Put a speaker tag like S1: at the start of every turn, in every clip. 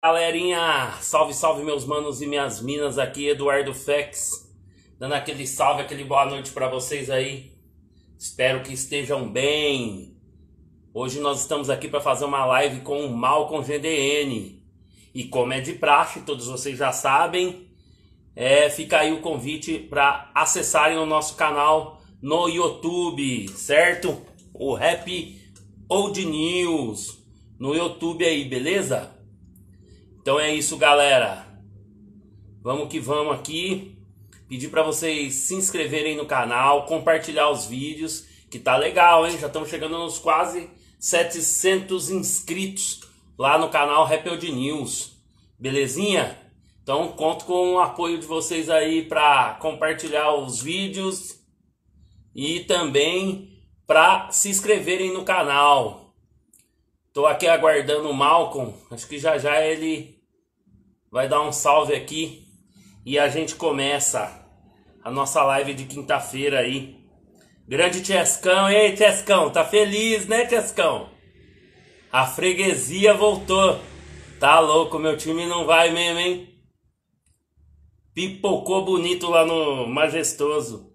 S1: Galerinha, salve, salve meus manos e minhas minas aqui, Eduardo Fex, dando aquele salve, aquele boa noite para vocês aí. Espero que estejam bem. Hoje nós estamos aqui para fazer uma live com o Malcom GDN. E como é de praxe, todos vocês já sabem, é, fica aí o convite para acessarem o nosso canal no YouTube, certo? O Rap Old News no YouTube aí, beleza? Então é isso, galera. Vamos que vamos aqui. Pedir para vocês se inscreverem no canal, compartilhar os vídeos, que tá legal, hein? Já estamos chegando nos quase 700 inscritos lá no canal Rappel News. Belezinha? Então conto com o apoio de vocês aí para compartilhar os vídeos e também para se inscreverem no canal. Tô aqui aguardando o Malcolm, acho que já já ele vai dar um salve aqui e a gente começa a nossa live de quinta-feira aí. Grande Tiescão, ei Tiescão, tá feliz, né Tiescão? A freguesia voltou. Tá louco, meu time não vai mesmo, hein? Pipocou bonito lá no Majestoso.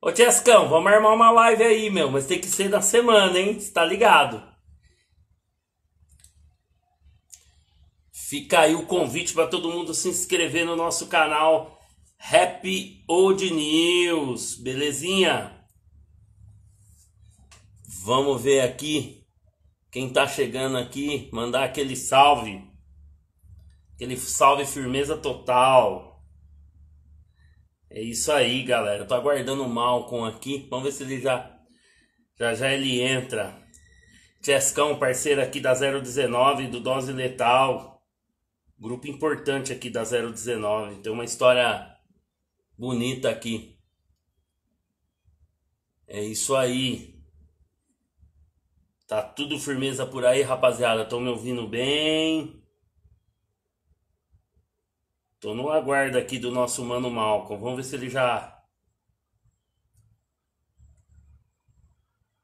S1: Ô Tiescão, vamos armar uma live aí, meu, mas tem que ser na semana, hein? Você tá ligado? Fica aí o convite para todo mundo se inscrever no nosso canal Happy Old News, belezinha? Vamos ver aqui quem tá chegando aqui, mandar aquele salve. Aquele salve firmeza total. É isso aí, galera. Eu tô aguardando o Malcolm aqui. Vamos ver se ele já já já ele entra. Chescão, parceiro aqui da 019 do Dose Letal. Grupo importante aqui da 019. Tem uma história bonita aqui. É isso aí. Tá tudo firmeza por aí, rapaziada. Estão me ouvindo bem? Tô no aguardo aqui do nosso mano Malcolm. Vamos ver se ele já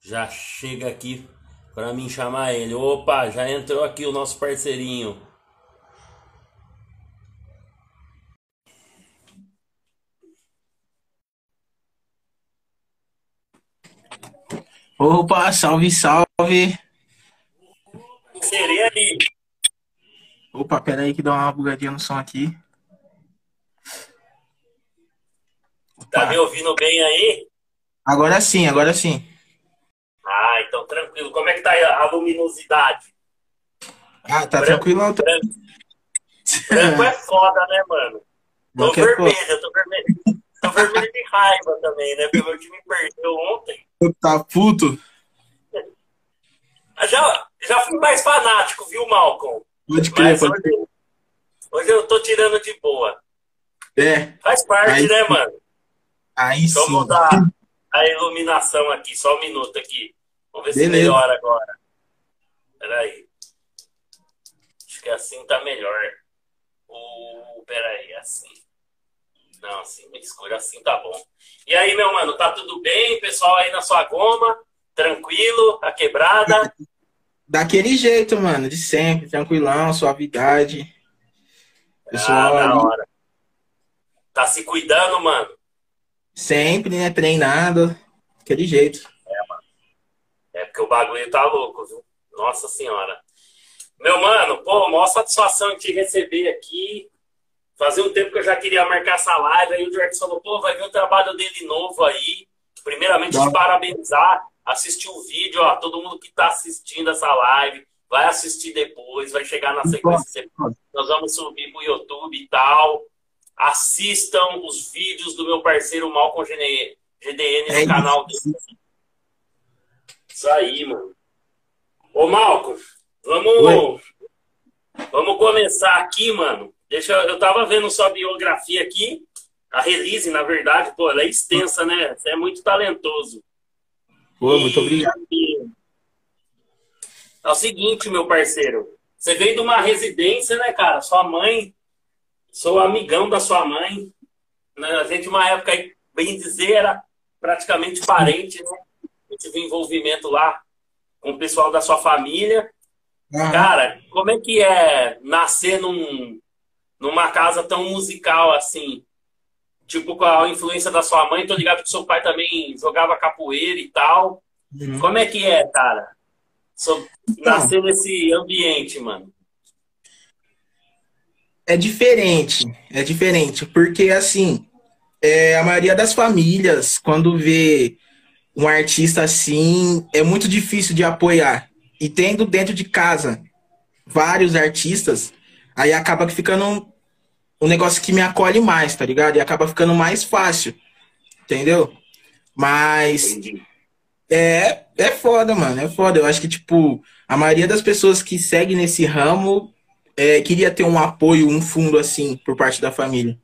S1: já chega aqui para mim chamar ele. Opa, já entrou aqui o nosso parceirinho.
S2: Opa, salve, salve.
S1: Seria aí.
S2: Opa, pera aí que dá uma bugadinha no som aqui.
S1: Tá me ouvindo bem aí?
S2: Agora sim, agora sim.
S1: Ah, então tranquilo. Como é que tá a luminosidade?
S2: Ah, tá branco, tranquilo.
S1: Tô... Branco. branco é foda, né, mano? Tô é vermelho, tô vermelho. Tô vermelho de raiva também, né? Porque meu time perdeu ontem.
S2: Tá puto?
S1: Já, já fui mais fanático, viu, Malcolm?
S2: Pode crer, pode crer.
S1: Hoje, hoje, eu tô tirando de boa.
S2: É.
S1: Faz parte, aí, né, mano?
S2: Aí Deixa sim.
S1: Vamos mudar a iluminação aqui, só um minuto aqui. Vamos ver Beleza. se melhora agora. Peraí. Acho que assim tá melhor. Uh, peraí, assim. Não, assim, me escuro assim tá bom. E aí, meu mano, tá tudo bem? Pessoal aí na sua goma? Tranquilo? A quebrada?
S2: Daquele jeito, mano, de sempre, tranquilão, suavidade.
S1: Pessoal ah, da hora. Tá se cuidando, mano?
S2: Sempre, né? Treinado. Aquele jeito.
S1: É, mano. É porque o bagulho tá louco, viu? Nossa senhora. Meu mano, pô, maior satisfação em te receber aqui. Fazia um tempo que eu já queria marcar essa live, aí o Jorge falou, pô, vai ver o trabalho dele novo aí. Primeiramente, te parabenizar, assistir o vídeo, ó, todo mundo que está assistindo essa live, vai assistir depois, vai chegar na sequência. Nós vamos subir pro YouTube e tal. Assistam os vídeos do meu parceiro Malcolm GDN no é canal dele. Isso aí, mano. Ô, Malcolm, vamos, vamos começar aqui, mano, Deixa, eu tava vendo sua biografia aqui, a release, na verdade, pô, ela é extensa, né? Você é muito talentoso.
S2: Pô, muito obrigado.
S1: É o seguinte, meu parceiro. Você veio de uma residência, né, cara? Sua mãe, sou amigão da sua mãe. Né? A gente, uma época, bem dizer, era praticamente parente, né? Eu tive envolvimento lá com o pessoal da sua família. Cara, como é que é nascer num, numa casa tão musical assim? Tipo, com a influência da sua mãe, tô ligado que seu pai também jogava capoeira e tal. Uhum. Como é que é, cara? So, então, nascer nesse ambiente, mano.
S2: É diferente, é diferente, porque assim, é, a maioria das famílias, quando vê um artista assim, é muito difícil de apoiar. E tendo dentro de casa vários artistas, aí acaba ficando um, negócio que me acolhe mais, tá ligado? E acaba ficando mais fácil, entendeu? Mas é, é foda, mano, é foda. Eu acho que, tipo, a maioria das pessoas que seguem nesse ramo é, queria ter um apoio, um fundo assim, por parte da família.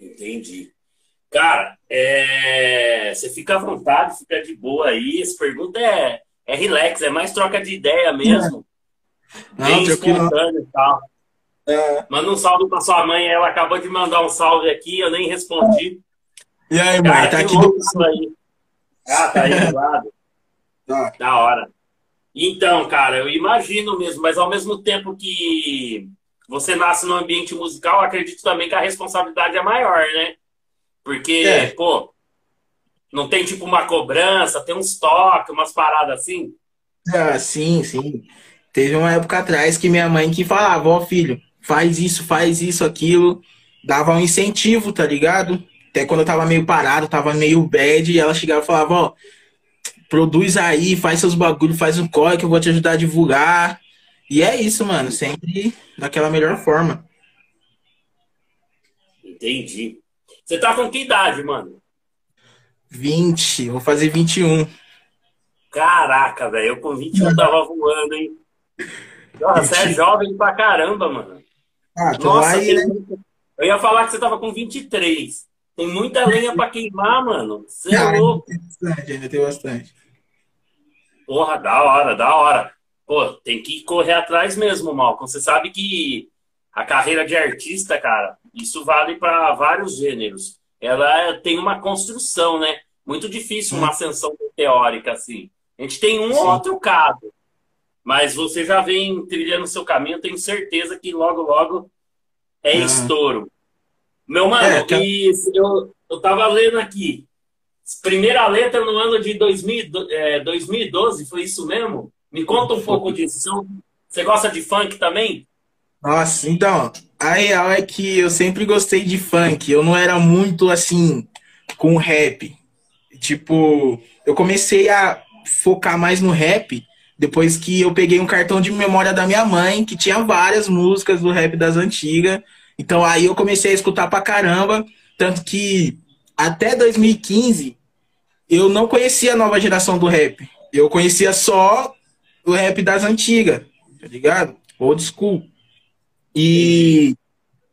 S1: Entendi. Cara, é... você fica à vontade, fica de boa aí. Essa pergunta é, é relax, é mais troca de ideia mesmo. Não, Bem espontâneo e tal. É. Manda um salve pra sua mãe, ela acabou de mandar um salve aqui, eu nem respondi.
S2: E aí, mãe, Cara, tá aqui do...
S1: aí. Ah, tá aí do lado. Tá. Da hora. Então, cara, eu imagino mesmo, mas ao mesmo tempo que você nasce no ambiente musical, acredito também que a responsabilidade é maior, né? Porque, é. pô, não tem tipo uma cobrança, tem uns toques, umas paradas assim.
S2: Ah, sim, sim. Teve uma época atrás que minha mãe que falava, ó, filho, faz isso, faz isso, aquilo. Dava um incentivo, tá ligado? Até quando eu tava meio parado, tava meio bad, e ela chegava e falava, ó, produz aí, faz seus bagulhos, faz um corre que eu vou te ajudar a divulgar. E é isso, mano, sempre daquela melhor forma.
S1: Entendi. Você tá com que idade, mano?
S2: 20, vou fazer 21.
S1: Caraca, velho, eu com 21 tava voando, hein? Nossa, você é jovem pra caramba, mano.
S2: Ah, tô Nossa, aí, né?
S1: Eu ia falar que você tava com 23. Tem muita lenha pra queimar, mano. Você é louco.
S2: Tem bastante, ainda tem bastante.
S1: Porra, da hora, da hora. Pô, tem que correr atrás mesmo, Malcolm. Você sabe que a carreira de artista, cara, isso vale para vários gêneros. Ela tem uma construção, né? Muito difícil uma ascensão teórica assim. A gente tem um Sim. ou outro caso, mas você já vem trilhando seu caminho, tenho certeza que logo, logo é ah. estouro. Meu mano, é, tá... e eu, eu tava lendo aqui. Primeira letra no ano de 2000, é, 2012, foi isso mesmo? Me conta um pouco disso. Você gosta de funk também?
S2: Nossa, então, a real é que eu sempre gostei de funk. Eu não era muito assim com rap. Tipo, eu comecei a focar mais no rap depois que eu peguei um cartão de memória da minha mãe que tinha várias músicas do rap das antigas. Então aí eu comecei a escutar pra caramba, tanto que até 2015 eu não conhecia a nova geração do rap. Eu conhecia só o rap das antigas, tá ligado? Old school. E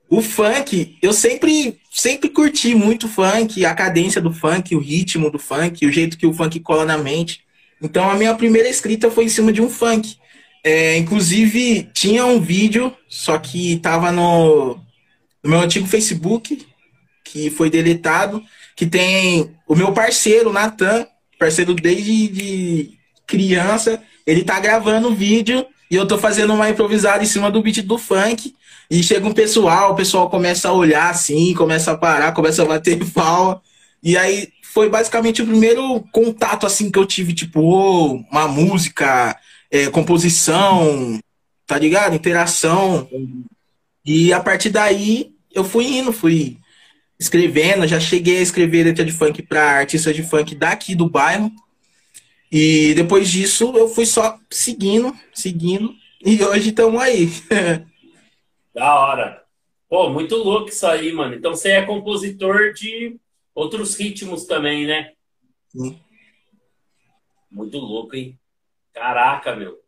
S2: o funk, eu sempre, sempre curti muito funk, a cadência do funk, o ritmo do funk, o jeito que o funk cola na mente. Então a minha primeira escrita foi em cima de um funk. É, inclusive, tinha um vídeo, só que tava no, no meu antigo Facebook, que foi deletado, que tem o meu parceiro, Natan, parceiro desde de criança, ele tá gravando o vídeo e eu tô fazendo uma improvisada em cima do beat do funk. E chega um pessoal, o pessoal começa a olhar assim, começa a parar, começa a bater palma. E aí foi basicamente o primeiro contato assim que eu tive, tipo, oh, uma música, é, composição, tá ligado? Interação. E a partir daí eu fui indo, fui escrevendo, já cheguei a escrever letra de funk para artistas de funk daqui do bairro. E depois disso eu fui só seguindo, seguindo, e hoje estamos aí.
S1: da hora. Pô, muito louco isso aí, mano. Então você é compositor de outros ritmos também, né? Sim. Muito louco, hein? Caraca, meu.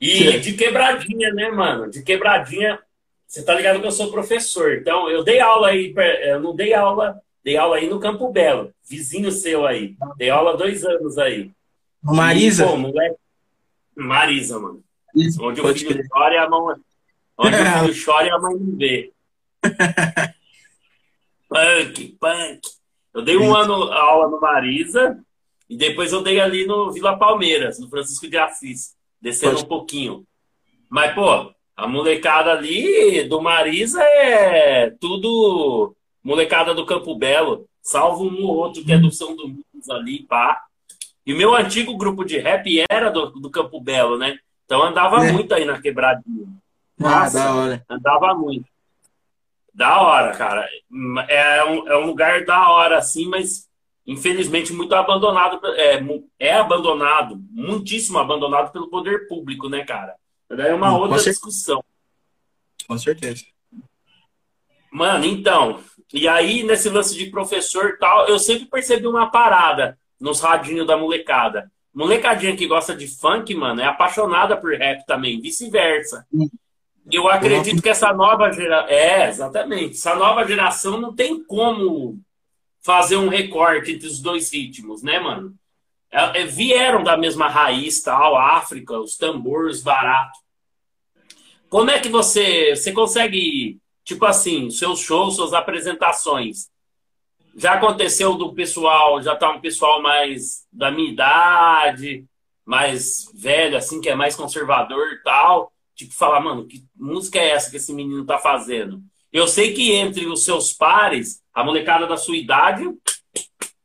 S1: E Sim. de quebradinha, né, mano? De quebradinha. Você tá ligado que eu sou professor. Então, eu dei aula aí. Eu não dei aula. Dei aula aí no Campo Belo. Vizinho seu aí. Dei aula dois anos aí.
S2: Marisa? E, pô,
S1: moleque... Marisa, mano. Isso, onde o filho crer. chora e a mão. Onde o filho chora e a mãe não vê. punk, punk. Eu dei um ano aula no Marisa E depois eu dei ali no Vila Palmeiras, no Francisco de Assis, descendo Pode. um pouquinho. Mas, pô, a molecada ali do Marisa é tudo molecada do Campo Belo, salvo um ou outro que é do São Domingos ali, pá. E o meu antigo grupo de rap era do, do Campo Belo, né? Então andava é. muito aí na quebradinha.
S2: Nossa, ah, da hora.
S1: Andava muito. Da hora, cara. É um, é um lugar da hora, assim, mas infelizmente muito abandonado. É, é abandonado, muitíssimo abandonado pelo poder público, né, cara? Daí é uma Com outra discussão.
S2: Com certeza.
S1: Mano, então. E aí, nesse lance de professor tal, eu sempre percebi uma parada nos radinhos da molecada. Molecadinha que gosta de funk, mano, é apaixonada por rap também, vice-versa. Eu acredito que essa nova geração. É, exatamente. Essa nova geração não tem como fazer um recorte entre os dois ritmos, né, mano? É, é, vieram da mesma raiz, tal, África, os tambores baratos. Como é que você, você consegue, tipo assim, seus shows, suas apresentações, já aconteceu do pessoal, já tá um pessoal mais da minha idade, mais velho, assim, que é mais conservador e tal, tipo, falar, mano, que música é essa que esse menino tá fazendo? Eu sei que entre os seus pares, a molecada da sua idade,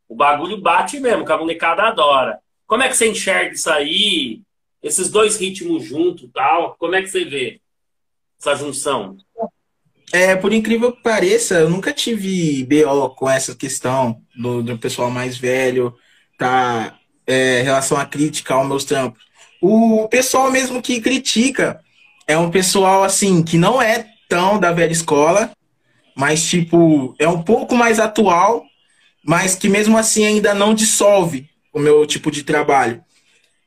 S1: o bagulho bate mesmo, que a molecada adora. Como é que você enxerga isso aí? Esses dois ritmos juntos tal? Como é que você vê essa junção?
S2: É, por incrível que pareça, eu nunca tive BO com essa questão do, do pessoal mais velho, tá? É, relação à crítica aos meus trampos. O pessoal mesmo que critica é um pessoal assim que não é tão da velha escola, mas tipo é um pouco mais atual mas que mesmo assim ainda não dissolve o meu tipo de trabalho.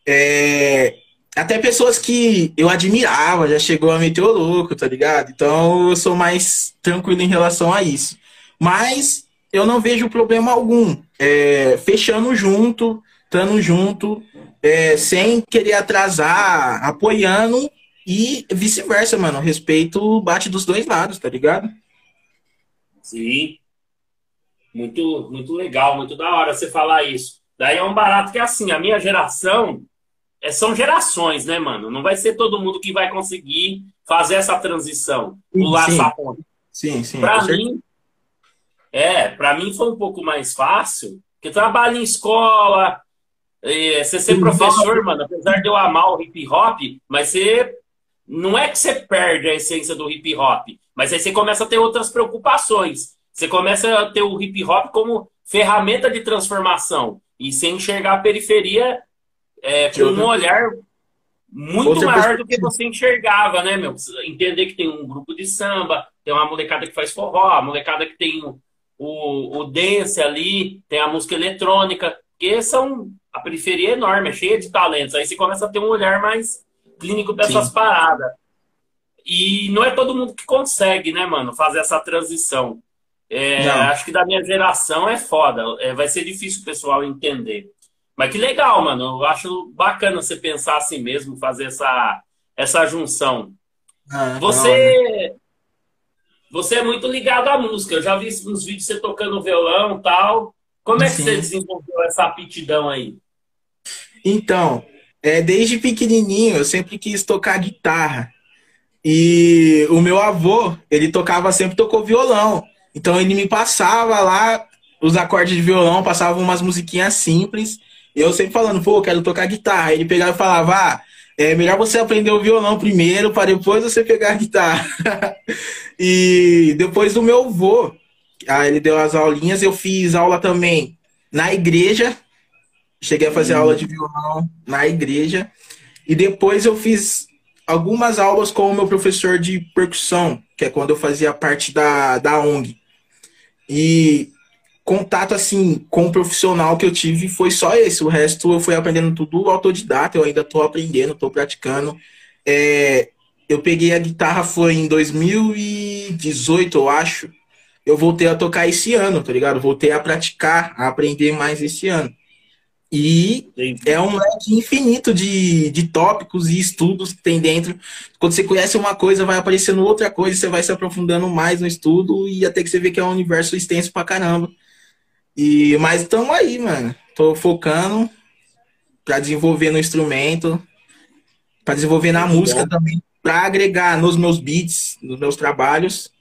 S2: É, até pessoas que eu admirava já chegou a meter o louco, tá ligado? Então eu sou mais tranquilo em relação a isso. Mas eu não vejo problema algum. É, fechando junto, estando junto, é, sem querer atrasar, apoiando e vice-versa, mano. Respeito bate dos dois lados, tá ligado?
S1: Sim. Muito, muito legal, muito da hora você falar isso. Daí é um barato que é assim, a minha geração é, são gerações, né, mano? Não vai ser todo mundo que vai conseguir fazer essa transição, pular sim. essa ponte.
S2: Sim, sim.
S1: Pra mim, é, para mim foi um pouco mais fácil, porque trabalho em escola, é, você ser professor, mano, apesar de eu amar o hip hop, mas você não é que você perde a essência do hip hop, mas aí você começa a ter outras preocupações. Você começa a ter o hip hop como ferramenta de transformação e sem enxergar a periferia é, com um olhar muito maior do que você enxergava, né, meu? Entender que tem um grupo de samba, tem uma molecada que faz forró, a molecada que tem o, o, o dance ali, tem a música eletrônica, que são. A periferia é enorme, é cheia de talentos. Aí você começa a ter um olhar mais clínico dessas Sim. paradas. E não é todo mundo que consegue, né, mano, fazer essa transição. É, acho que da minha geração é foda. É, vai ser difícil o pessoal entender. Mas que legal, mano. Eu acho bacana você pensar assim mesmo, fazer essa, essa junção. Ah, você, não. você é muito ligado à música. Eu já vi uns vídeos você tocando violão tal. Como é que Sim. você desenvolveu essa aptidão aí?
S2: Então, é, desde pequenininho eu sempre quis tocar guitarra. E o meu avô, ele tocava sempre tocou violão. Então ele me passava lá os acordes de violão, passava umas musiquinhas simples. E eu sempre falando, pô, quero tocar guitarra. Ele pegava e falava, ah, é melhor você aprender o violão primeiro, para depois você pegar a guitarra. e depois do meu avô, aí ele deu as aulinhas, eu fiz aula também na igreja. Cheguei a fazer hum. aula de violão na igreja. E depois eu fiz algumas aulas com o meu professor de percussão, que é quando eu fazia parte da, da ONG. E contato assim com o profissional que eu tive foi só esse. O resto eu fui aprendendo tudo autodidata. Eu ainda estou aprendendo, estou praticando. É, eu peguei a guitarra foi em 2018, eu acho. Eu voltei a tocar esse ano, tá ligado? Voltei a praticar, a aprender mais esse ano. E é um leque infinito de, de tópicos e estudos que tem dentro. Quando você conhece uma coisa, vai aparecendo outra coisa, você vai se aprofundando mais no estudo e até que você vê que é um universo extenso pra caramba. E, mas estamos aí, mano. tô focando para desenvolver no instrumento, para desenvolver na música também, para agregar nos meus beats, nos meus trabalhos.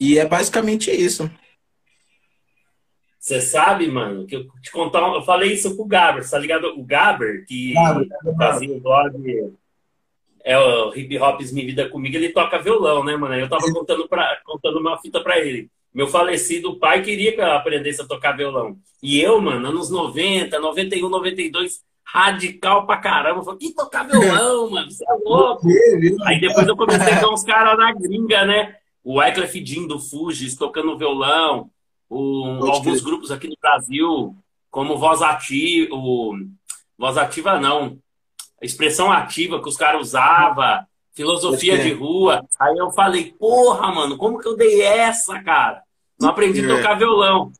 S2: E é basicamente isso.
S1: Você sabe, mano, que eu te contar, eu falei isso com o Gaber, tá ligado? O Gaber, que Gaber, fazia o blog é o Hip Hops Me Vida Comigo, ele toca violão, né, mano? Eu tava contando, pra, contando uma fita pra ele. Meu falecido pai queria que eu aprendesse a tocar violão. E eu, mano, anos 90, 91, 92, radical pra caramba. Falei, que tocar violão, mano? Você é louco. Aí depois eu comecei ver uns caras na gringa, né? O Wyclef Jean do Fugis tocando violão. O, alguns grupos aqui no Brasil, como Voz Ativa, o, Voz Ativa não, expressão ativa que os caras usavam, filosofia de rua. Aí eu falei, porra, mano, como que eu dei essa, cara? Não aprendi a tocar violão.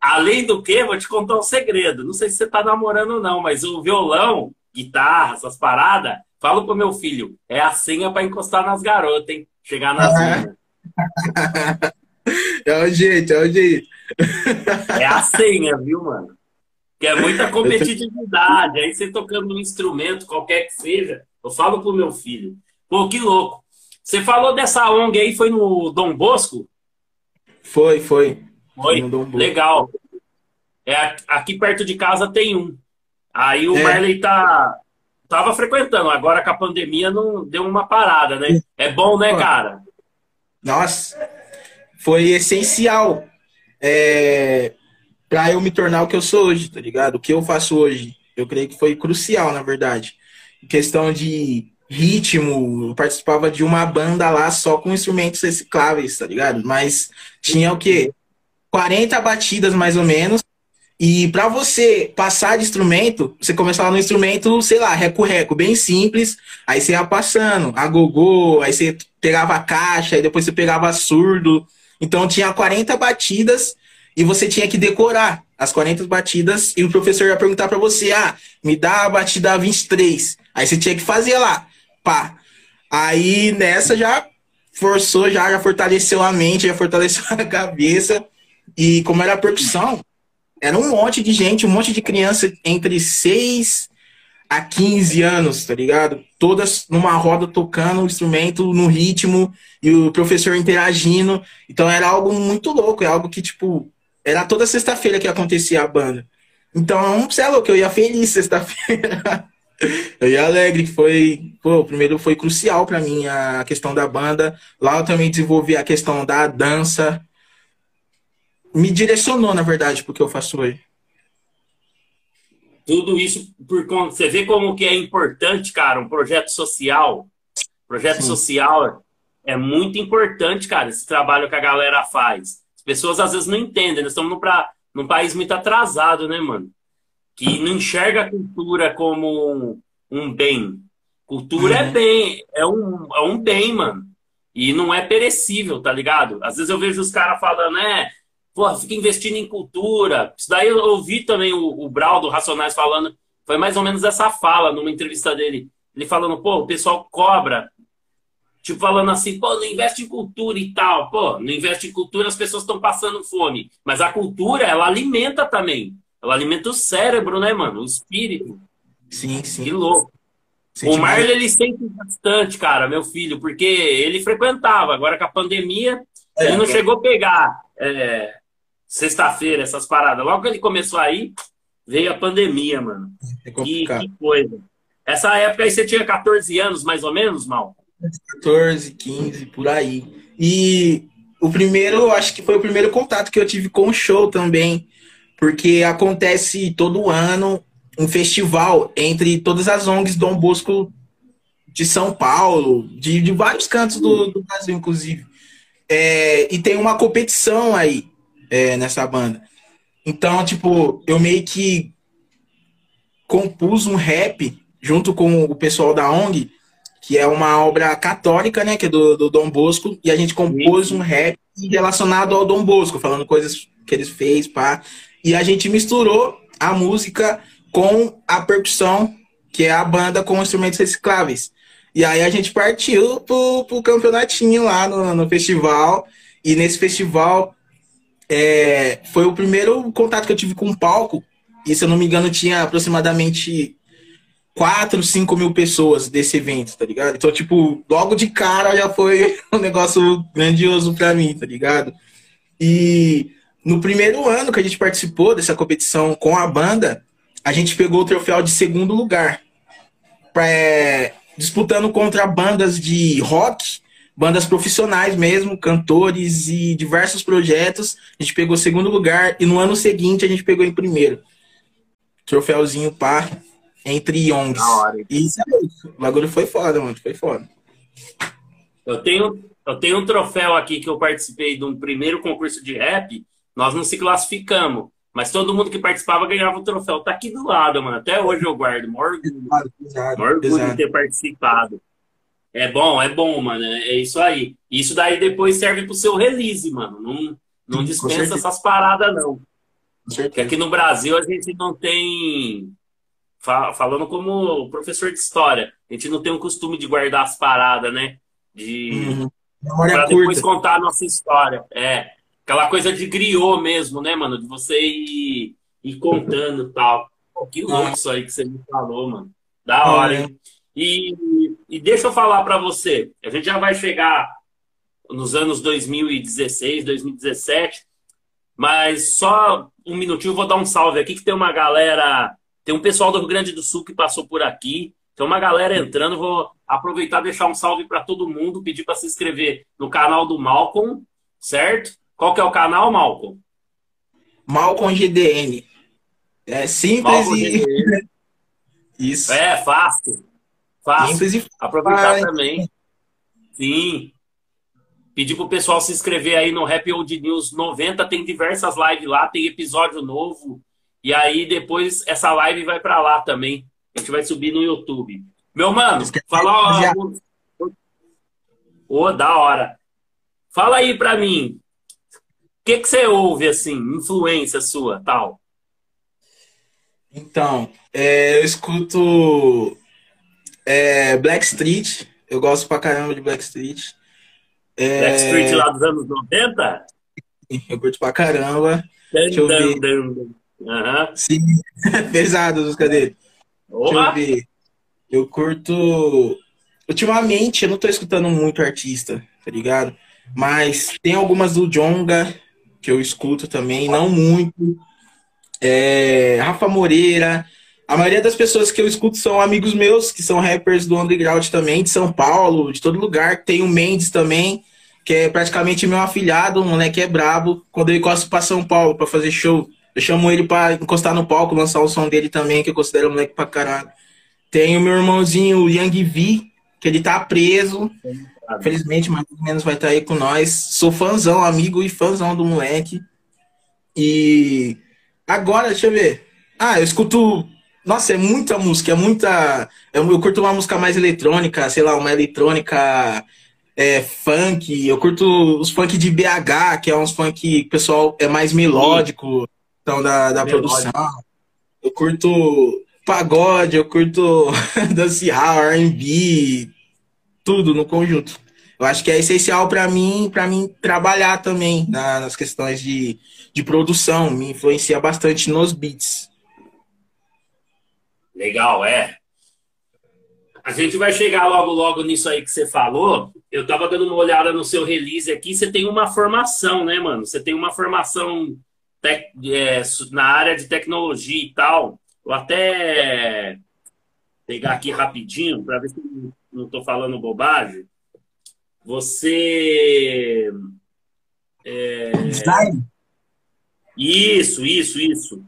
S1: Além do que, vou te contar um segredo. Não sei se você tá namorando ou não, mas o violão, guitarra, essas paradas, falo pro meu filho, é a senha para encostar nas garotas, hein? Chegar nas
S2: ah. É o jeito, é o jeito.
S1: É a senha, viu, mano? que é muita competitividade. Aí você tocando um instrumento, qualquer que seja, eu falo pro meu filho. Pô, que louco. Você falou dessa ONG aí, foi no Dom Bosco?
S2: Foi, foi.
S1: Foi? Legal. É, aqui perto de casa tem um. Aí o é. Marley tá, tava frequentando. Agora com a pandemia não deu uma parada, né? É bom, né, cara?
S2: Nossa, foi essencial. É, para eu me tornar o que eu sou hoje, tá ligado? O que eu faço hoje. Eu creio que foi crucial, na verdade. Em questão de ritmo, eu participava de uma banda lá só com instrumentos recicláveis, tá ligado? Mas tinha o quê? 40 batidas mais ou menos. E para você passar de instrumento, você começava no instrumento, sei lá, reco-reco, bem simples. Aí você ia passando, a gogô, aí você pegava a caixa, aí depois você pegava surdo. Então tinha 40 batidas e você tinha que decorar as 40 batidas e o professor ia perguntar para você: "Ah, me dá a batida 23". Aí você tinha que fazer lá. Pá. Aí nessa já forçou, já, já fortaleceu a mente, já fortaleceu a cabeça. E como era a percussão, era um monte de gente, um monte de criança entre 6 a 15 anos, tá ligado? Todas numa roda tocando o instrumento no ritmo e o professor interagindo. Então era algo muito louco, é algo que, tipo, era toda sexta-feira que acontecia a banda. Então, você é louco, eu ia feliz sexta-feira. eu ia alegre, que foi. Pô, primeiro foi crucial para mim a questão da banda. Lá eu também desenvolvi a questão da dança. Me direcionou, na verdade, porque eu faço hoje.
S1: Tudo isso por conta. Você vê como que é importante, cara, um projeto social. Projeto Sim. social é muito importante, cara, esse trabalho que a galera faz. As pessoas às vezes não entendem. Nós estamos num, pra, num país muito atrasado, né, mano? Que não enxerga a cultura como um, bem. Cultura é uhum. é bem, é um, é um bem, mano. E não é perecível, tá ligado? Às vezes eu vejo os caras falando, é, pô, fica investindo em cultura. Isso daí eu ouvi também o, o Brau do Racionais falando, foi mais ou menos essa fala numa entrevista dele. Ele falando, pô, o pessoal cobra Tipo, falando assim, pô, não investe em cultura e tal. Pô, não investe em cultura, as pessoas estão passando fome. Mas a cultura, ela alimenta também. Ela alimenta o cérebro, né, mano? O espírito.
S2: Sim, sim.
S1: Que louco. Sente o Marley, ele sente bastante, cara, meu filho, porque ele frequentava. Agora com a pandemia, é, ele não é. chegou a pegar é, sexta-feira, essas paradas. Logo que ele começou aí, veio a pandemia, mano. É que, que coisa. Essa época aí você tinha 14 anos, mais ou menos, Mal?
S2: 14, 15, por aí. E o primeiro, acho que foi o primeiro contato que eu tive com o show também, porque acontece todo ano um festival entre todas as ONGs Dom Bosco de São Paulo, de, de vários cantos do, do Brasil, inclusive. É, e tem uma competição aí é, nessa banda. Então, tipo, eu meio que compus um rap junto com o pessoal da ONG que é uma obra católica, né, que é do, do Dom Bosco, e a gente compôs um rap relacionado ao Dom Bosco, falando coisas que ele fez, pá. E a gente misturou a música com a percussão, que é a banda com instrumentos recicláveis. E aí a gente partiu pro, pro campeonatinho lá no, no festival, e nesse festival é, foi o primeiro contato que eu tive com o palco, e se eu não me engano, tinha aproximadamente 4, 5 mil pessoas desse evento, tá ligado? Então, tipo, logo de cara já foi um negócio grandioso pra mim, tá ligado? E no primeiro ano que a gente participou dessa competição com a banda, a gente pegou o troféu de segundo lugar. Pra, é, disputando contra bandas de rock, bandas profissionais mesmo, cantores e diversos projetos. A gente pegou segundo lugar e no ano seguinte a gente pegou em primeiro. Troféuzinho pá entre Yongs. E isso é O bagulho foi foda, mano. Foi foda.
S1: Eu tenho, eu tenho um troféu aqui que eu participei de um primeiro concurso de rap. Nós não se classificamos. Mas todo mundo que participava ganhava o troféu. Tá aqui do lado, mano. Até hoje eu guardo. Maior orgulho, maior orgulho de ter participado. É bom, é bom, mano. É isso aí. Isso daí depois serve pro seu release, mano. Não, não dispensa essas paradas, não. Porque aqui no Brasil a gente não tem falando como professor de história, a gente não tem o costume de guardar as paradas, né? De uhum. para depois contar a nossa história. É aquela coisa de griot mesmo, né, mano? De você ir, ir contando e tal. Pô, que louco isso aí que você me falou, mano. Da hora, hein? E, e deixa eu falar para você, a gente já vai chegar nos anos 2016, 2017, mas só um minutinho, vou dar um salve aqui que tem uma galera tem um pessoal do Rio Grande do Sul que passou por aqui. Tem uma galera entrando. Vou aproveitar e deixar um salve para todo mundo. Pedir para se inscrever no canal do Malcolm, certo? Qual que é o canal, Malcolm?
S2: Malcolm GDN. É simples Malcolm e. GDN.
S1: Isso. É, fácil. Fácil. Simples e Aproveitar também. Sim. Pedir pro pessoal se inscrever aí no Happy Old News 90. Tem diversas lives lá, tem episódio novo. E aí depois essa live vai para lá também. A gente vai subir no YouTube. Meu mano, fala. Já... Ô, oh, da hora. Fala aí pra mim. O que, que você ouve, assim, influência sua, tal?
S2: Então, é, eu escuto é, Black Street. Eu gosto pra caramba de Black Street.
S1: É... Black Street lá dos anos 90?
S2: Eu curto pra caramba. Deixa eu ver.
S1: Uhum.
S2: Sim, pesado os dele. Deixa eu ver. Eu curto. Ultimamente, eu não tô escutando muito artista, tá ligado? Mas tem algumas do Jonga que eu escuto também, não muito. É... Rafa Moreira. A maioria das pessoas que eu escuto são amigos meus, que são rappers do underground também, de São Paulo, de todo lugar. Tem o Mendes também, que é praticamente meu afilhado, um moleque é brabo. Quando eu encosto pra São Paulo pra fazer show, eu chamo ele pra encostar no palco, lançar o som dele também, que eu considero um moleque pra caralho. Tem o meu irmãozinho, o Yang V, que ele tá preso. Felizmente, mais ou menos vai estar tá aí com nós. Sou fãzão, amigo e fãzão do moleque. E agora, deixa eu ver. Ah, eu escuto. Nossa, é muita música, é muita. Eu, eu curto uma música mais eletrônica, sei lá, uma eletrônica é, funk. Eu curto os funk de BH, que é uns funk que o pessoal é mais melódico questão da, da produção. Eu curto pagode, eu curto dancear, R&B, tudo no conjunto. Eu acho que é essencial para mim, para mim trabalhar também na, nas questões de, de produção, me influencia bastante nos beats.
S1: Legal, é. A gente vai chegar logo logo nisso aí que você falou. Eu tava dando uma olhada no seu release aqui, você tem uma formação, né, mano? Você tem uma formação tec, é, na área de tecnologia e tal. Vou até pegar aqui rapidinho para ver se não estou falando bobagem. Você. É... Isso, isso, isso.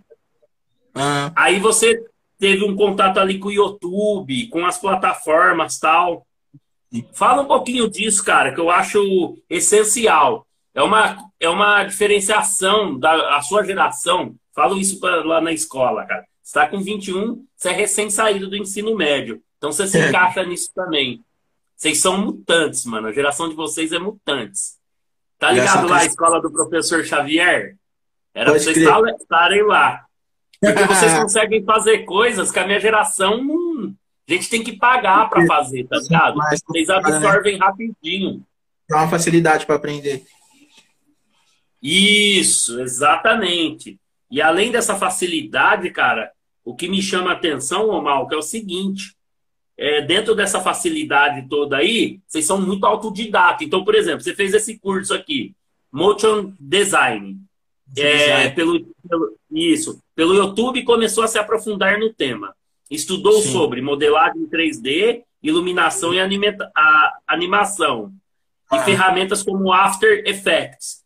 S1: Ah. Aí você teve um contato ali com o YouTube, com as plataformas tal. Fala um pouquinho disso, cara, que eu acho essencial. É uma, é uma diferenciação da sua geração. Falo isso pra, lá na escola, cara. Você está com 21, você é recém-saído do ensino médio. Então você se é. encaixa nisso também. Vocês são mutantes, mano. A geração de vocês é mutantes. Tá ligado lá a escola do professor Xavier? Era pra vocês estarem lá. Porque vocês conseguem fazer coisas que a minha geração não. A gente tem que pagar para fazer, tá ligado? Vocês absorvem rapidinho.
S2: Dá uma facilidade para aprender.
S1: Isso, exatamente. E além dessa facilidade, cara, o que me chama a atenção, Omar, é o seguinte: é, dentro dessa facilidade toda aí, vocês são muito autodidata. Então, por exemplo, você fez esse curso aqui, Motion Design. É, pelo, pelo, isso, pelo YouTube começou a se aprofundar no tema. Estudou Sim. sobre modelagem 3D, iluminação e animeta, a, animação. Ah. E ferramentas como After Effects.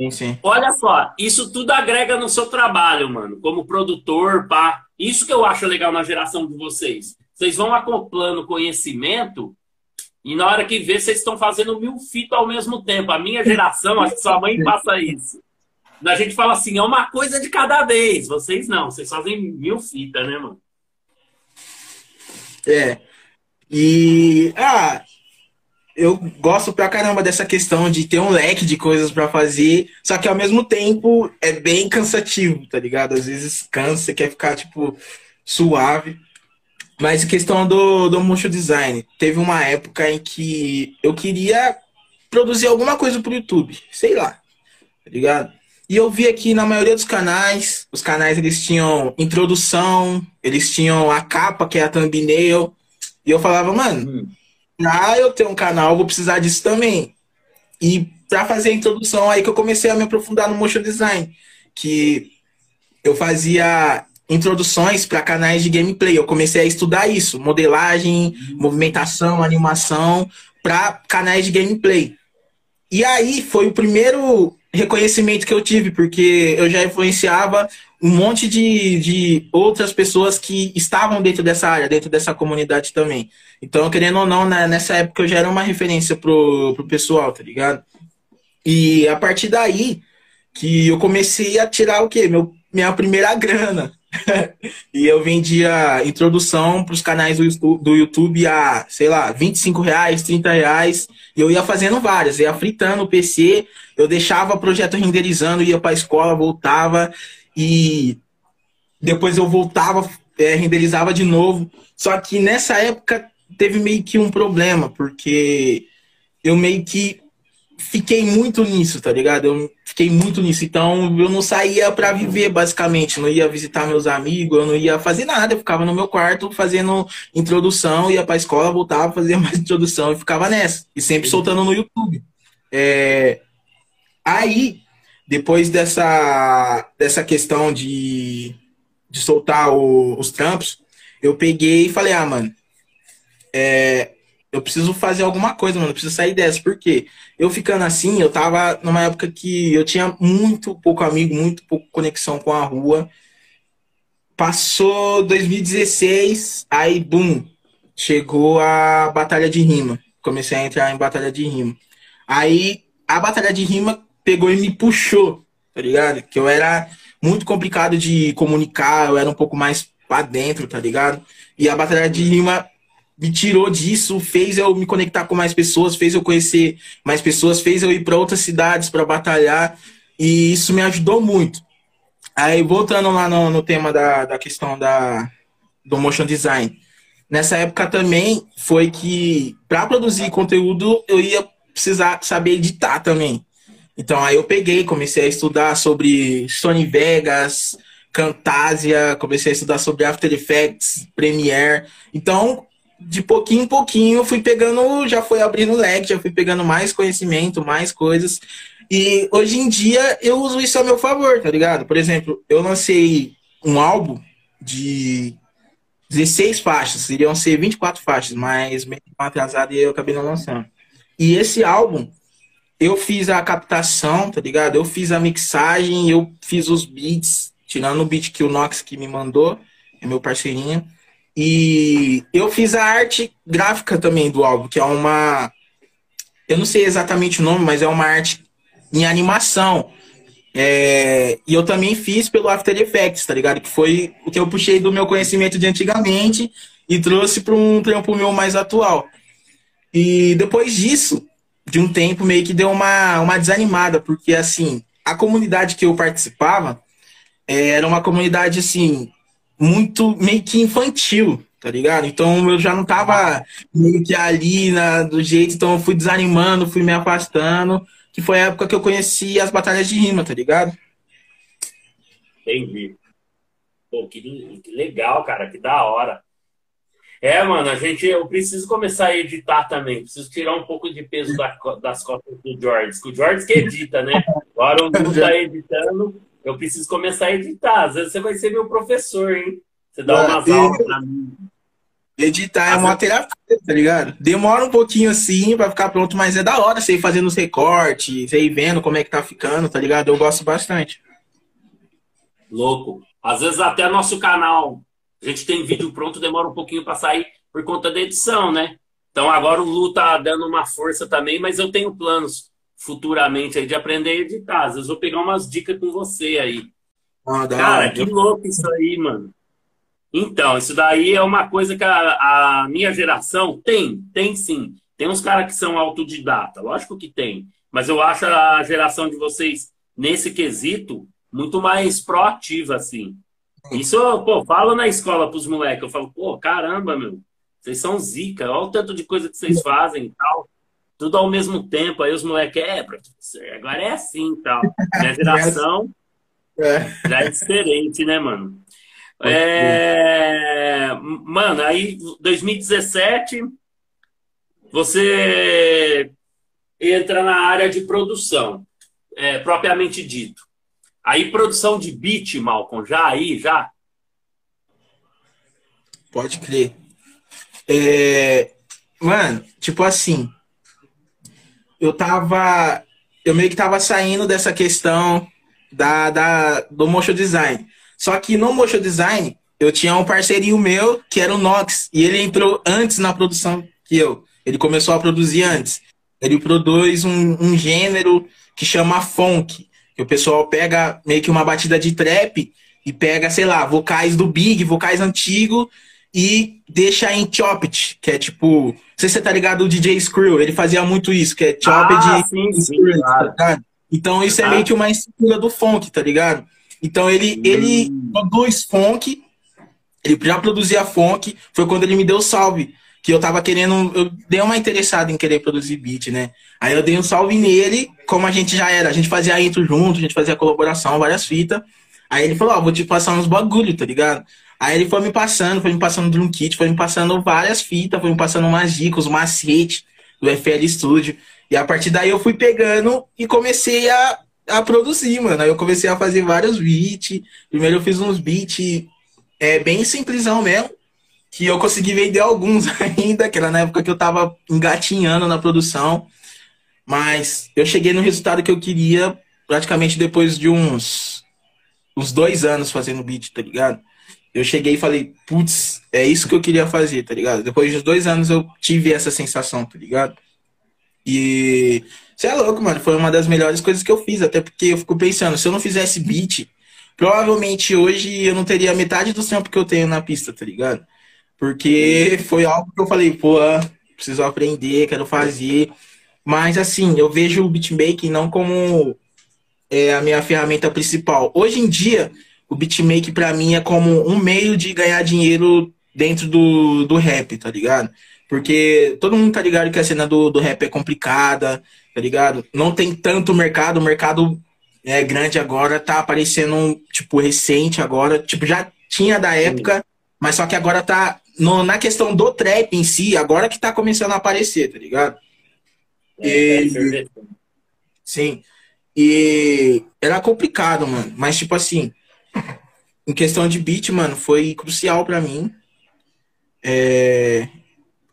S2: Sim, sim.
S1: Olha só, isso tudo agrega no seu trabalho, mano, como produtor, pá. Isso que eu acho legal na geração de vocês. Vocês vão acoplando conhecimento e na hora que vê, vocês estão fazendo mil fitas ao mesmo tempo. A minha geração, acho que sua mãe passa isso. A gente fala assim, é uma coisa de cada vez. Vocês não, vocês fazem mil fitas, né, mano?
S2: É. E. Ah, eu gosto pra caramba dessa questão de ter um leque de coisas para fazer, só que ao mesmo tempo é bem cansativo, tá ligado? Às vezes cansa, quer ficar, tipo, suave. Mas questão do, do motion design, teve uma época em que eu queria produzir alguma coisa pro YouTube, sei lá, tá ligado? E eu vi aqui na maioria dos canais, os canais eles tinham introdução, eles tinham a capa, que é a thumbnail, e eu falava, mano, hum. pra eu ter um canal, eu vou precisar disso também. E para fazer a introdução, aí que eu comecei a me aprofundar no motion design, que eu fazia introduções para canais de gameplay. Eu comecei a estudar isso, modelagem, movimentação, animação para canais de gameplay. E aí foi o primeiro reconhecimento que eu tive, porque eu já influenciava um monte de, de outras pessoas que estavam dentro dessa área, dentro dessa comunidade também. Então, querendo ou não, né, nessa época eu já era uma referência pro, pro pessoal, tá ligado? E a partir daí que eu comecei a tirar o quê? Meu, minha primeira grana. e eu vendia introdução para os canais do, YouTube a, sei lá, 25 reais, 30 reais. E eu ia fazendo várias, ia fritando o PC, eu deixava o projeto renderizando, ia para a escola, voltava e depois eu voltava, é, renderizava de novo. Só que nessa época teve meio que um problema, porque eu meio que fiquei muito nisso, tá ligado? Eu fiquei muito nisso. Então eu não saía para viver, basicamente. Não ia visitar meus amigos, eu não ia fazer nada. Eu ficava no meu quarto fazendo introdução, ia pra escola, voltava, fazia mais introdução e ficava nessa. E sempre soltando no YouTube. É... Aí, depois dessa, dessa questão de, de soltar o, os trampos, eu peguei e falei, ah, mano, é, eu preciso fazer alguma coisa, mano. Eu preciso sair dessa. Por quê? Eu ficando assim, eu tava numa época que eu tinha muito pouco amigo, muito pouco conexão com a rua. Passou 2016, aí, boom, chegou a batalha de rima. Comecei a entrar em batalha de rima. Aí, a batalha de rima pegou e me puxou, tá ligado? Que eu era muito complicado de comunicar, eu era um pouco mais pra dentro, tá ligado? E a batalha de rima me tirou disso, fez eu me conectar com mais pessoas, fez eu conhecer mais pessoas, fez eu ir para outras cidades para batalhar e isso me ajudou muito. Aí voltando lá no, no tema da, da questão da, do motion design, nessa época também foi que para produzir conteúdo eu ia precisar saber editar também. Então aí eu peguei, comecei a estudar sobre Sony Vegas, Camtasia, comecei a estudar sobre After Effects, Premiere. Então de pouquinho em pouquinho fui pegando, já foi abrindo leque, já fui pegando mais conhecimento, mais coisas. E hoje em dia eu uso isso a meu favor, tá ligado? Por exemplo, eu lancei um álbum de 16 faixas, iriam ser 24 faixas, mas meio atrasado e eu acabei não lançando. E esse álbum, eu fiz a captação, tá ligado? Eu fiz a mixagem, eu fiz os beats, tirando o beat que o Nox que me mandou, é meu parceirinho. E eu fiz a arte gráfica também do álbum, que é uma. Eu não sei exatamente o nome, mas é uma arte em animação. É, e eu também fiz pelo After Effects, tá ligado? Que foi o que eu puxei do meu conhecimento de antigamente e trouxe para um trampo meu mais atual. E depois disso, de um tempo, meio que deu uma, uma desanimada, porque assim, a comunidade que eu participava é, era uma comunidade assim, muito meio que infantil, tá ligado? Então eu já não tava meio que ali na, do jeito, então eu fui desanimando, fui me afastando, que foi a época que eu conheci as batalhas de rima, tá ligado?
S1: Entendi. Pô, que, que legal, cara, que da hora. É, mano, a gente, eu preciso começar a editar também. Preciso tirar um pouco de peso da, das costas do George. Que o George que edita, né? Agora o Lu tá editando, eu preciso começar a editar. Às vezes você vai ser meu professor, hein? Você dá umas aulas pra mim.
S2: Editar é uma terapia, tá ligado? Demora um pouquinho assim pra ficar pronto, mas é da hora você ir fazendo os recortes, você ir vendo como é que tá ficando, tá ligado? Eu gosto bastante.
S1: Louco. Às vezes até nosso canal a gente tem vídeo pronto, demora um pouquinho para sair por conta da edição, né? Então agora o Lu tá dando uma força também, mas eu tenho planos futuramente aí de aprender a editar. Às vezes eu vou pegar umas dicas com você aí. Ah, Cara, que louco isso aí, mano. Então, isso daí é uma coisa que a, a minha geração tem, tem sim. Tem uns caras que são autodidata, lógico que tem. Mas eu acho a geração de vocês, nesse quesito, muito mais proativa, assim. Isso, pô, falo na escola pros moleques. Eu falo, pô, caramba, meu. Vocês são zica. Olha o tanto de coisa que vocês fazem e tal. Tudo ao mesmo tempo. Aí os moleques, é, professor, agora é assim e tal. Minha geração é. já é diferente, né, mano? É... Mano, aí 2017 você entra na área de produção, é, propriamente dito. Aí, produção de beat, Malcolm, já aí, já?
S2: Pode crer. É... Mano, tipo assim, eu tava. Eu meio que tava saindo dessa questão da, da, do motion design. Só que no motion design, eu tinha um parceirinho meu, que era o Nox, e ele entrou antes na produção que eu. Ele começou a produzir antes. Ele produz um, um gênero que chama funk. Que o pessoal pega meio que uma batida de trap e pega, sei lá, vocais do Big, vocais antigos e deixa em chopped, que é tipo. Não sei se você tá ligado o DJ Screw, ele fazia muito isso, que é chopped ah,
S1: de. Sim, sim, claro.
S2: tá então isso é meio que uma estrutura do funk, tá ligado? Então ele, hum. ele produz funk, ele já produzia funk, foi quando ele me deu salve que eu tava querendo, eu dei uma interessada em querer produzir beat, né? Aí eu dei um salve nele, como a gente já era, a gente fazia intro junto, a gente fazia colaboração, várias fitas. Aí ele falou, ó, oh, vou te passar uns bagulho, tá ligado? Aí ele foi me passando, foi me passando drum kit, foi me passando várias fitas, foi me passando umas dicas, macete do FL Studio. E a partir daí eu fui pegando e comecei a, a produzir, mano. Aí eu comecei a fazer vários beats. Primeiro eu fiz uns beats é, bem simplesão mesmo que eu consegui vender alguns ainda, que era na época que eu tava engatinhando na produção. Mas eu cheguei no resultado que eu queria praticamente depois de uns, uns dois anos fazendo beat, tá ligado? Eu cheguei e falei, putz, é isso que eu queria fazer, tá ligado? Depois de dois anos eu tive essa sensação, tá ligado? E você é louco, mano. Foi uma das melhores coisas que eu fiz, até porque eu fico pensando, se eu não fizesse beat, provavelmente hoje eu não teria metade do tempo que eu tenho na pista, tá ligado? Porque foi algo que eu falei, pô, preciso aprender, quero fazer. Mas assim, eu vejo o beatmaking não como é, a minha ferramenta principal. Hoje em dia, o beatmaking para mim é como um meio de ganhar dinheiro dentro do, do rap, tá ligado? Porque todo mundo tá ligado que a cena do, do rap é complicada, tá ligado? Não tem tanto mercado, o mercado é grande agora, tá aparecendo, tipo, recente agora. Tipo, já tinha da época, mas só que agora tá no, na questão do trap em si, agora que tá começando a aparecer, tá ligado? É, e, é sim. E era complicado, mano. Mas, tipo assim, em questão de beat, mano, foi crucial para mim. É,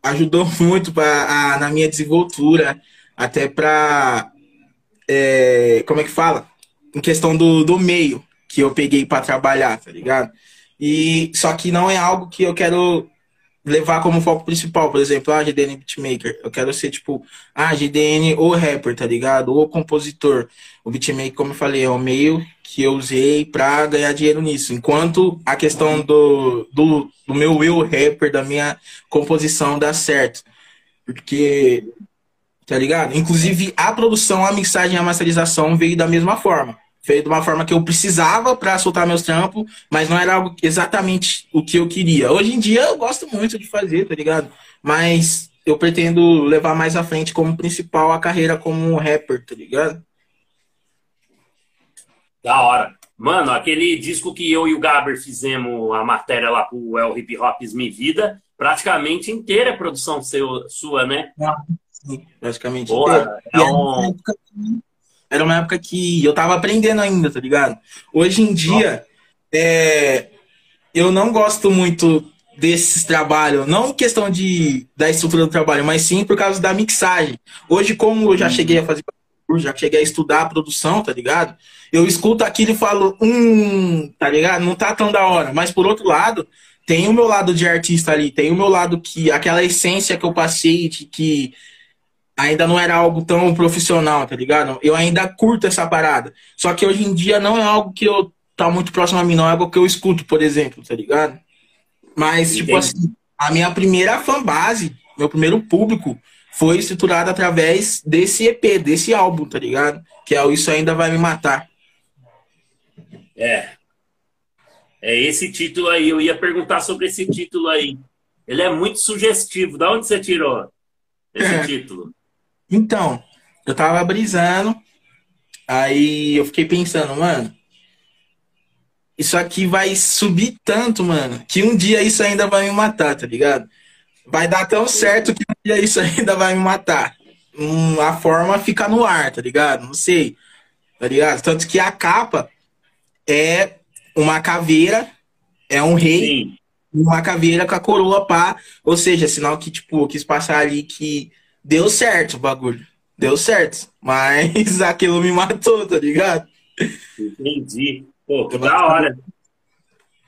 S2: ajudou muito pra, a, na minha desenvoltura, até pra. É, como é que fala? Em questão do, do meio que eu peguei para trabalhar, tá ligado? E só que não é algo que eu quero levar como foco principal, por exemplo, ah, GDN beatmaker. Eu quero ser tipo, ah, GDN ou rapper, tá ligado? Ou compositor. O beatmaker, como eu falei, é o meio que eu usei para ganhar dinheiro nisso. Enquanto a questão do, do, do meu eu rapper, da minha composição dá certo. Porque, tá ligado? Inclusive, a produção, a mixagem e a masterização veio da mesma forma feito de uma forma que eu precisava para soltar meus trampos, mas não era exatamente o que eu queria. Hoje em dia eu gosto muito de fazer, tá ligado? Mas eu pretendo levar mais à frente como principal a carreira como rapper, tá ligado?
S1: Da hora. Mano, aquele disco que eu e o Gaber fizemos a matéria lá pro El Hip Hops Me Vida, praticamente inteira é produção seu, sua, né?
S2: Sim, praticamente.
S1: Porra,
S2: inteira.
S1: é um-
S2: era uma época que eu tava aprendendo ainda, tá ligado? Hoje em dia, é, eu não gosto muito desses trabalhos, não em questão de, da estrutura do trabalho, mas sim por causa da mixagem. Hoje, como eu já cheguei a fazer já cheguei a estudar a produção, tá ligado? Eu escuto aquilo e falo, hum, tá ligado? Não tá tão da hora. Mas por outro lado, tem o meu lado de artista ali, tem o meu lado que, aquela essência que eu passei de que ainda não era algo tão profissional, tá ligado? Eu ainda curto essa parada. Só que hoje em dia não é algo que eu tá muito próximo a mim, não é algo que eu escuto, por exemplo, tá ligado? Mas, tipo
S1: Entendi.
S2: assim, a minha primeira fanbase, meu primeiro público, foi estruturado através desse EP, desse álbum, tá ligado? Que é o Isso Ainda Vai Me Matar.
S1: É. É esse título aí. Eu ia perguntar sobre esse título aí. Ele é muito sugestivo. Da onde você tirou esse
S2: É.
S1: título?
S2: Então, eu tava brisando, aí eu fiquei pensando, mano, isso aqui vai subir tanto, mano, que um dia isso ainda vai me matar, tá ligado? Vai dar tão certo que um dia isso ainda vai me matar. Hum, a forma fica no ar, tá ligado? Não sei, tá ligado? Tanto que a capa é uma caveira, é um rei,
S1: Sim.
S2: uma caveira com a coroa pá. Ou seja, sinal que, tipo, eu quis passar ali que deu certo o bagulho. Deu certo. Mas aquilo me matou, tá ligado?
S1: Entendi. Pô, que da hora.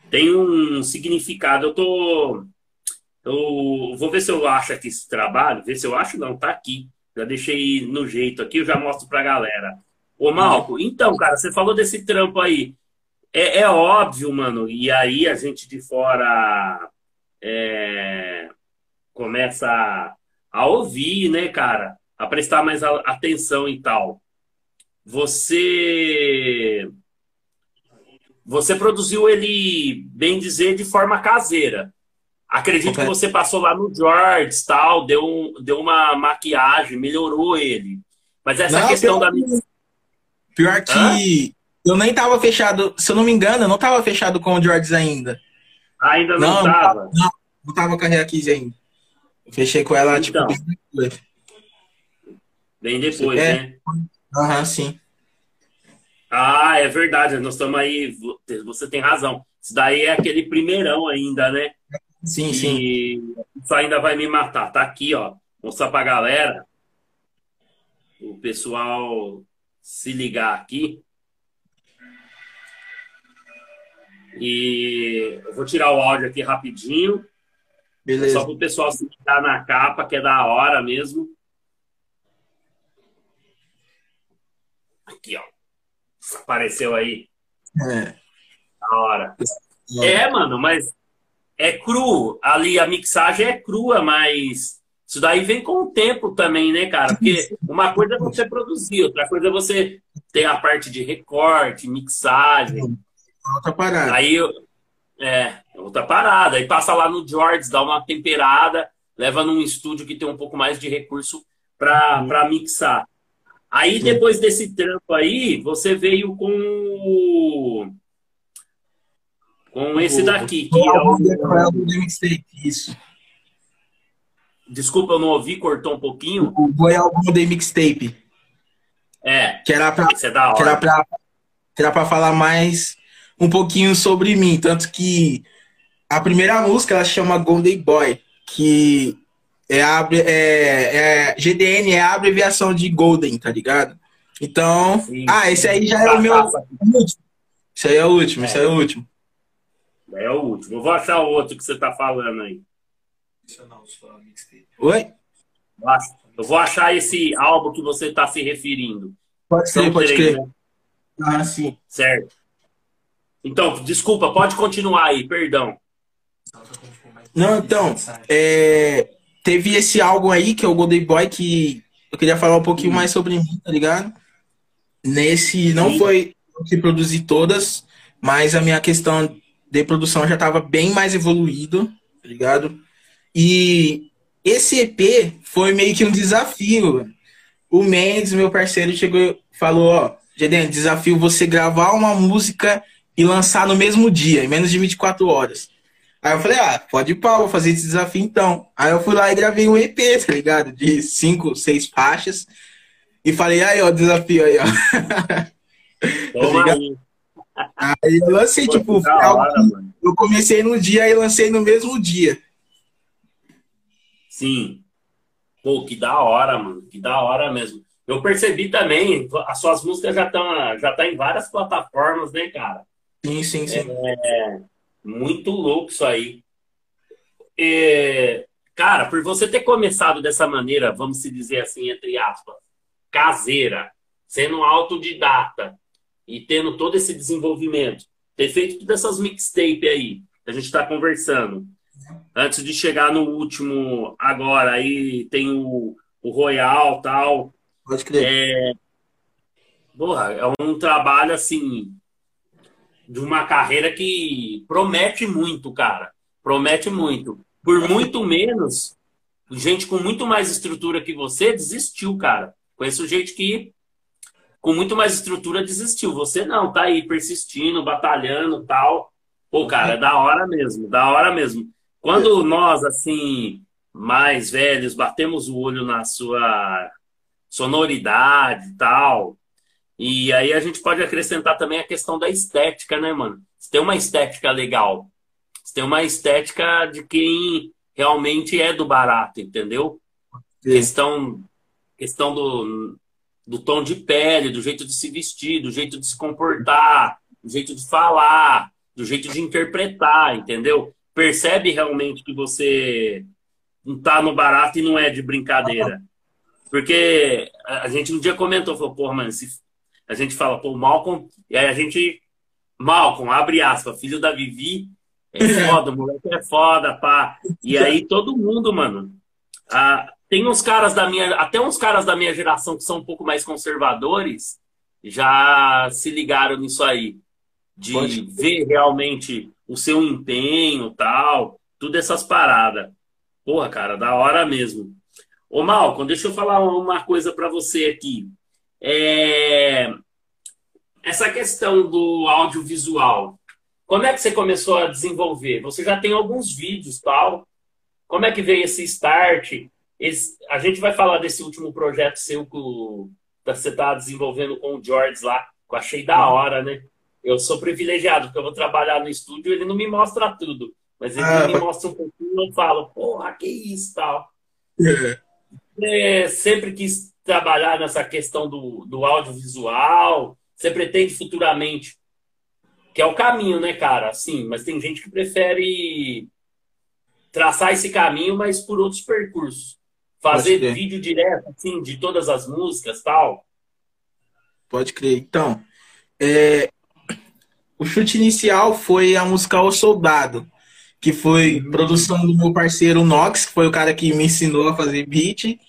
S1: Tem um significado. Eu tô. Eu vou ver se eu acho aqui esse trabalho. Ver se eu acho, não, tá aqui. Já deixei no jeito aqui, eu já mostro pra galera. Ô, Malco, então, cara, você falou desse trampo aí. É, é óbvio, mano, e aí a gente de fora é, começa a, ouvir, né, cara? A prestar mais atenção e tal. Você você produziu ele, bem dizer, de forma caseira. Acredito que você passou lá no George, tal, deu, um- deu uma maquiagem, melhorou ele. Mas essa
S2: Não,
S1: questão
S2: pior
S1: da
S2: Pior que eu nem tava fechado, se eu não me engano, eu não tava fechado com o George ainda.
S1: ainda não
S2: Não,
S1: estava.
S2: Não tava com a Reakiz ainda. Eu fechei com ela, tipo,
S1: Então.
S2: bem depois.
S1: Bem depois,
S2: É.
S1: né?
S2: Aham, sim.
S1: Ah, é verdade, nós estamos aí. vo- Você tem razão. Isso daí é aquele primeirão ainda, né?
S2: Sim, sim.
S1: E isso ainda vai me matar. Tá aqui, ó. Mostrar pra galera. O pessoal se ligar aqui. E eu vou tirar o áudio aqui rapidinho.
S2: Beleza.
S1: Só para o pessoal se ligar na capa, que é da hora mesmo. Aqui, ó. Apareceu aí.
S2: É.
S1: Da hora. É, mano, mas é cru. Ali a mixagem é crua, mas isso daí vem com o tempo também, né, cara? Porque uma coisa é você produzir, outra coisa é você ter a parte de recorte, mixagem.
S2: Outra parada.
S1: Aí eu- é, outra parada. Aí passa lá no George, dá uma temperada, leva num estúdio que tem um pouco mais de recurso pra, pra mixar. Aí
S2: Sim.
S1: depois desse trampo aí, você veio com o- com esse daqui, que é o...
S2: isso.
S1: Desculpa, eu não ouvi, cortou um pouquinho.
S2: O Boi álbum de mixtape.
S1: É,
S2: Que era pra,
S1: esse é da
S2: que era
S1: hora.
S2: pra, que era pra falar mais um pouquinho sobre mim. Tanto que a primeira música ela chama Golden Boy, que é, abre- é, é GDN é a abreviação de Golden, tá ligado? Então,
S1: Sim.
S2: ah, esse aí já é o meu último. Esse aí é o último, esse aí é o último.
S1: É o último. Eu vou achar o outro que você tá falando aí.
S2: Oi?
S1: Eu vou achar esse álbum que você tá se referindo.
S2: Pode
S1: São
S2: ser, pode crer.
S1: né?
S2: Ah, sim.
S1: Certo. Então, desculpa, pode continuar aí, perdão.
S2: Não, então, é, teve esse álbum aí, que é o Golden Boy, que eu queria falar um pouquinho mais sobre mim, tá ligado? Nesse, não
S1: Sim.
S2: foi eu que produzi todas, mas a minha questão de produção já tava bem mais evoluído, tá ligado? E esse EP foi meio que um desafio. O Mendes, meu parceiro, chegou e falou, ó, Gedem, desafio você gravar uma música e lançar no mesmo dia, em menos de 24 horas. Aí eu falei, ah, pode ir pau, vou fazer esse desafio então. Aí eu fui lá e gravei um EP, tá ligado? De cinco, seis faixas. E falei, aí, ó, desafio aí, ó.
S1: Toma aí.
S2: Aí eu lancei, Pô, tipo, hora, eu comecei no dia e lancei no mesmo dia.
S1: Sim. Pô, que da hora, mano. Que da hora mesmo. Eu percebi também, as suas músicas já estão já tá em várias plataformas, né, cara?
S2: Sim, sim, sim.
S1: É, muito louco isso aí. É, cara, por você ter começado dessa maneira, vamos se dizer assim, entre aspas, caseira, sendo autodidata e tendo todo esse desenvolvimento, ter feito todas essas mixtape aí, que a gente está conversando, antes de chegar no último agora, aí tem o, o Royal tal.
S2: Pode crer.
S1: É, porra, é um trabalho assim de uma carreira que promete muito, cara. Promete muito. Por muito menos, gente com muito mais estrutura que você desistiu, cara. Conheço gente que com muito mais estrutura desistiu. Você não, tá aí persistindo, batalhando, tal. Pô, cara, é da hora mesmo, da hora mesmo. Quando nós, assim, mais velhos, batemos o olho na sua sonoridade e tal, e aí a gente pode acrescentar também a questão da estética, né, mano? Você tem uma estética legal. Você tem uma estética de quem realmente é do barato, entendeu? Questão, questão do, do tom de pele, do jeito de se vestir, do jeito de se comportar, do jeito de falar, do jeito de interpretar, entendeu? Percebe realmente que você não tá no barato e não é de brincadeira. Porque a gente um dia comentou, falou, porra, mano, se a gente fala, pô, Malcolm, e aí a gente, Malcolm, abre aspas, filho da Vivi, é foda, o moleque é foda, pá. E aí todo mundo, mano, ah, tem uns caras da minha, até uns caras da minha geração que são um pouco mais conservadores, já se ligaram nisso aí. De Pode. ver realmente o seu empenho tal, tudo essas paradas. Porra, cara, da hora mesmo. Ô, Malcolm, deixa eu falar uma coisa para você aqui. É... Essa questão do audiovisual, como é que você começou a desenvolver? Você já tem alguns vídeos tal. Como é que veio esse start? Esse... A gente vai falar desse último projeto seu que você está desenvolvendo com o George lá, que eu achei da hora, né? Eu sou privilegiado, porque eu vou trabalhar no estúdio ele não me mostra tudo. Mas ele ah, me mostra um pouquinho e eu falo, porra, que isso tal. É, sempre quis trabalhar nessa questão do, do audiovisual? Você pretende futuramente? Que é o caminho, né, cara? Sim, mas tem gente que prefere traçar esse caminho, mas por outros percursos. Fazer vídeo direto, assim, de todas as músicas tal.
S2: Pode crer. Então, é... o chute inicial foi a música O Soldado, que foi uhum. produção do meu parceiro Nox, que foi o cara que me ensinou a fazer beat.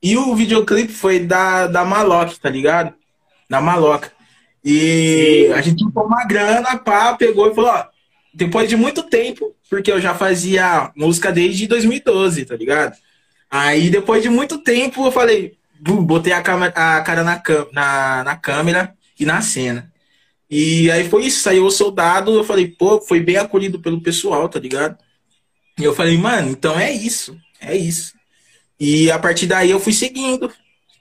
S2: E o videoclipe foi da, da Maloc, tá ligado? Da Maloca. E a gente tinha uma grana, pá, pegou e falou, ó, depois de muito tempo, porque eu já fazia música desde 2012, tá ligado? Aí depois de muito tempo eu falei, botei a, a cara na, na, na câmera e na cena. E aí foi isso, saiu o soldado, eu falei, pô, foi bem acolhido pelo pessoal, tá ligado? E eu falei, mano, então é isso, é isso. E a partir daí eu fui seguindo.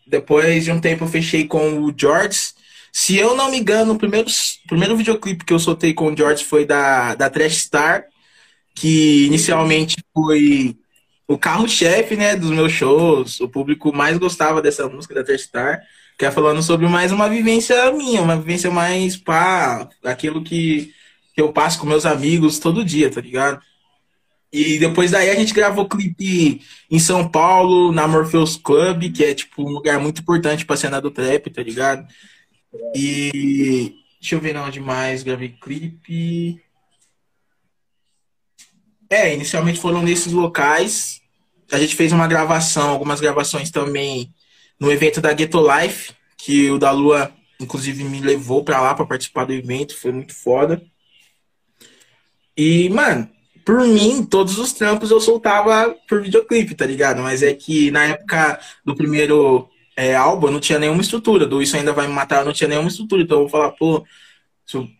S2: Depois de um tempo eu fechei com o George. Se eu não me engano, o primeiro, primeiro videoclipe que eu soltei com o George foi da, da Trash Star, que inicialmente foi o carro-chefe né, dos meus shows. O público mais gostava dessa música da Trash Star, que é falando sobre mais uma vivência minha, uma vivência mais pá, aquilo que, que eu passo com meus amigos todo dia, tá ligado? E depois daí a gente gravou clipe em São Paulo, na Morpheus Club, que é tipo um lugar muito importante pra cena do trap, tá ligado? E deixa eu ver onde mais gravei clipe. É, inicialmente foram nesses locais. A gente fez uma gravação, algumas gravações também no evento da Ghetto Life, que o da Lua, inclusive, me levou pra lá pra participar do evento, foi muito foda. E, mano, por mim, todos os trampos eu soltava por videoclipe, tá ligado? Mas é que na época do primeiro é, eu não tinha nenhuma estrutura. Do Isso Ainda Vai Me Matar, não tinha nenhuma estrutura. Então eu vou falar, pô,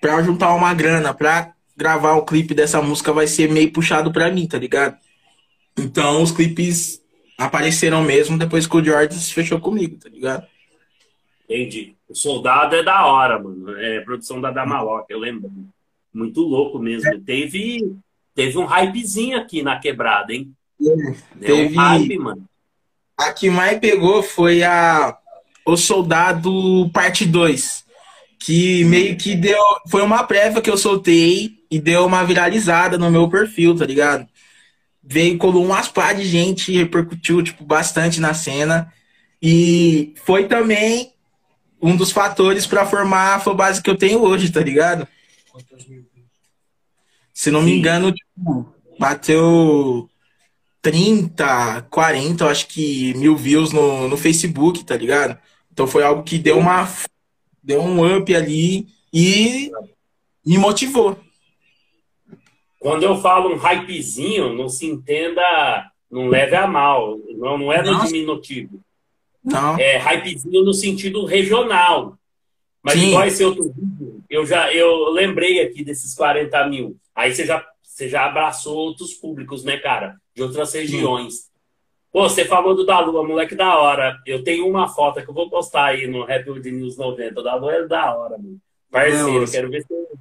S2: pra juntar uma grana, pra gravar o clipe dessa música vai ser meio puxado pra mim, tá ligado? Então os clipes apareceram mesmo depois que o Jordan fechou comigo, tá ligado?
S1: Entendi. O Soldado é da hora, mano. É produção da Damaloc, eu lembro. Muito louco mesmo. É. Teve, teve um hypezinho aqui na quebrada, hein?
S2: É. Teve um hype, mano. A que mais pegou foi a O Soldado Parte 2. Que meio que deu. Foi uma prévia que eu soltei e deu uma viralizada no meu perfil, tá ligado? Veio, colou umas pá de gente, repercutiu, tipo, bastante na cena. E foi também um dos fatores para formar a fanbase que eu tenho hoje, tá ligado? Se não me engano, tipo, bateu 30, 40, eu acho que mil views no, no Facebook, tá ligado? Então foi algo que deu uma deu um up ali e me motivou.
S1: Quando eu falo um hypezinho, não se entenda, não leve a mal, não, não é no diminutivo.
S2: Não.
S1: É hypezinho no sentido regional. Mas Sim. igual esse outro vídeo, eu já eu lembrei aqui desses 40 mil. Aí você já, você já abraçou outros públicos, né, cara? De outras regiões. Pô, você falou do da Lua, moleque da hora. Eu tenho uma foto que eu vou postar aí no Rap News 90. O da Lua é da hora, mano. Parceiro, quero ver se eu,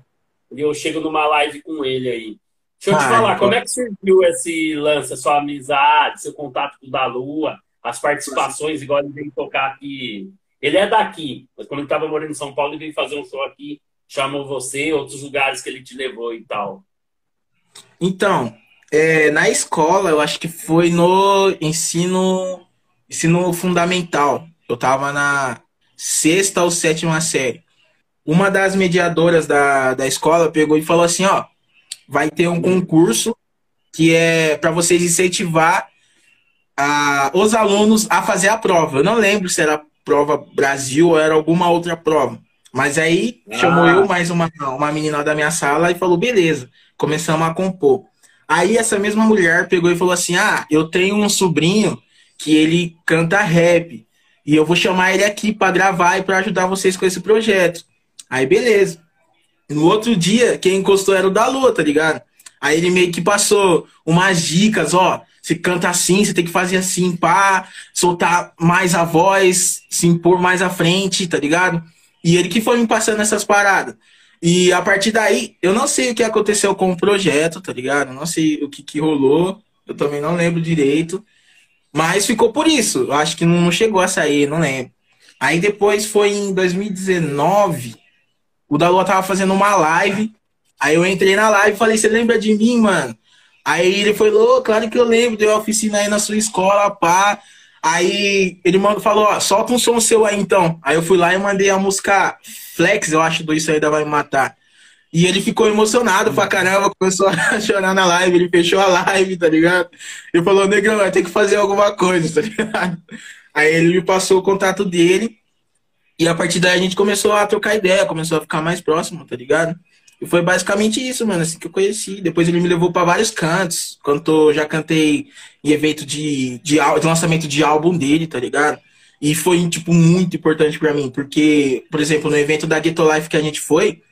S1: eu chego numa live com ele aí. Deixa eu te falar, como é que surgiu esse lance, sua amizade, seu contato com o da Lua, as participações, igual ele veio tocar aqui. Ele é daqui, mas quando ele estava morando em São Paulo, ele veio fazer um show aqui, chamou você, outros lugares que ele te levou e tal.
S2: Então, é, na escola, eu acho que foi no ensino, ensino fundamental. Eu estava na sexta ou sétima série. Uma das mediadoras da, da escola pegou e falou assim, ó, vai ter um concurso que é para vocês incentivar a, os alunos a fazer a prova. Eu não lembro se era prova Brasil ou era alguma outra prova. Mas aí ah. chamou eu mais uma, uma menina da minha sala e falou: beleza, começamos a compor. Aí essa mesma mulher pegou e falou assim: Ah, eu tenho um sobrinho que ele canta rap. E eu vou chamar ele aqui para gravar e para ajudar vocês com esse projeto. Aí beleza. No outro dia, quem encostou era o da Lua, tá ligado? Aí ele meio que passou umas dicas, ó. Você canta assim, você tem que fazer assim, pá, soltar mais a voz, se impor mais à frente, tá ligado? E ele que foi me passando essas paradas. E a partir daí, eu não sei o que aconteceu com o projeto, tá ligado? Não sei o que, que rolou. Eu também não lembro direito. Mas ficou por isso. Eu acho que não chegou a sair, não lembro. Aí depois foi em 2019 o Dalua tava fazendo uma live. Aí eu entrei na live e falei, você lembra de mim, mano? Aí ele falou, claro que eu lembro, deu oficina aí na sua escola, pá. Aí ele mandou, falou, ó, solta um som seu aí então. Aí eu fui lá e mandei a música Flex, eu acho, do Isso Ainda Vai Me Matar. E ele ficou emocionado pra caramba, começou a chorar na live, ele fechou a live, tá ligado? Ele falou, negrão, vai ter que fazer alguma coisa, tá ligado? Aí ele me passou o contato dele. E a partir daí a gente começou a trocar ideia, começou a ficar mais próximo, tá ligado? E foi basicamente isso, mano, assim que eu conheci. Depois ele me levou para vários cantos. Cantou, já cantei em evento de, de, de lançamento de álbum dele, tá ligado? E foi, tipo, muito importante para mim, porque, por exemplo, no evento da Ghetto Life que a gente foi,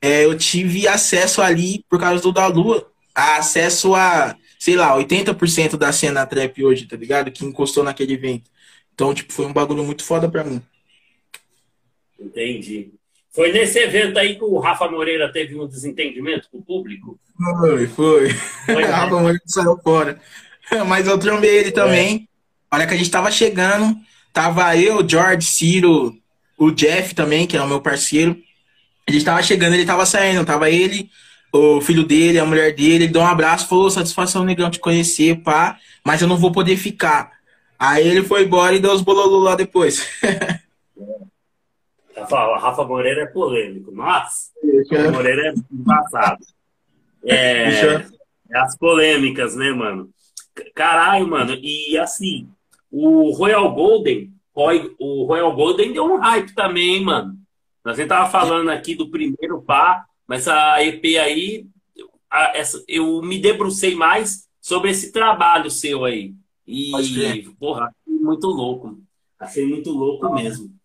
S2: é, eu tive acesso ali, por causa do da Lua, acesso a, sei lá, 80% da cena trap hoje, tá ligado? Que encostou naquele evento. Então, tipo, foi um bagulho muito foda pra mim.
S1: Entendi. Foi nesse evento aí que o Rafa Moreira teve um desentendimento com o público?
S2: Foi, foi. foi né? Rafa Moreira saiu fora. Mas eu trombei ele também. É. Olha que a gente tava chegando. Tava eu, George, Ciro, o Jeff também, que é o meu parceiro. A gente tava chegando, ele tava saindo. Tava ele, o filho dele, a mulher dele. Ele deu um abraço, falou: satisfação, negão, te conhecer, pá. Mas eu não vou poder ficar. Aí ele foi embora e deu os bololô lá depois.
S1: Rafa, Rafa Moreira é polêmico. Nossa, Rafa Moreira é embaçado. É, é as polêmicas, né, mano? Caralho, mano. E assim, o Royal Golden, o Royal Golden deu um hype também, mano. Nós nem tava falando aqui do primeiro pá, mas a EP aí, a, essa, eu me debrucei mais sobre esse trabalho seu aí. E, porra, muito louco. Achei muito louco mesmo.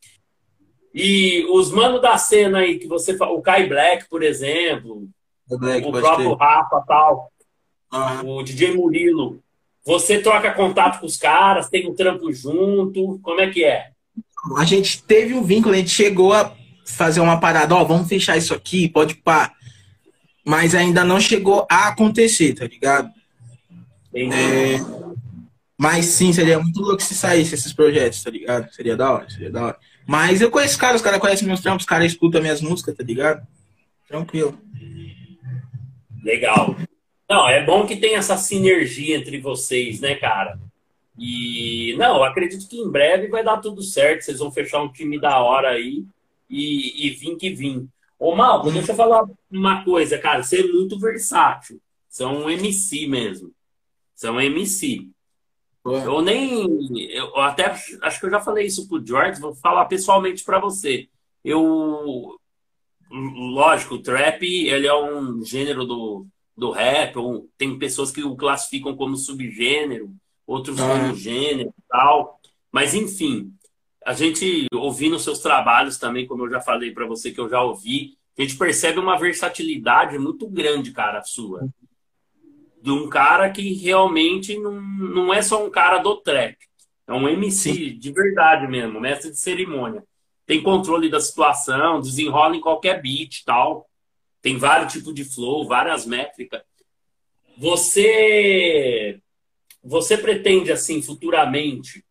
S1: E os manos da cena aí que você o Kai Black, por exemplo, o, Black, o próprio ter. Rafa tal, uhum. o DJ Murilo, você troca contato com os caras, tem um trampo junto, como é que é?
S2: A gente teve um vínculo, a gente chegou a fazer uma parada, ó, vamos fechar isso aqui, pode pá. Mas ainda não chegou a acontecer, tá ligado? É, mas sim, seria muito louco se saísse esses projetos, tá ligado? Seria da hora, seria da hora. Mas eu conheço os caras, os caras conhecem meus trampos, os caras escutam minhas músicas, tá ligado? Tranquilo.
S1: Legal. Não, é bom que tem essa sinergia entre vocês, né, cara? E, não, acredito que em breve vai dar tudo certo. Vocês vão fechar um time da hora aí e, e vim que vim. Ô, Malco, hum. deixa eu falar uma coisa, cara. Você é muito versátil. Você é um MC mesmo. Você é um MC. Eu nem. Eu até acho que eu já falei isso pro George, vou falar pessoalmente para você. Eu. Lógico, o trap ele é um gênero do, do rap, ou tem pessoas que o classificam como subgênero, outros ah. como gênero e tal. Mas, enfim, a gente ouvindo seus trabalhos também, como eu já falei para você que eu já ouvi, a gente percebe uma versatilidade muito grande, cara, sua de um cara que realmente não, não é só um cara do trap. É um MC Sim. de verdade mesmo, mestre de cerimônia. Tem controle da situação, desenrola em qualquer beat tal. Tem vários tipos de flow, várias métricas. Você você pretende assim futuramente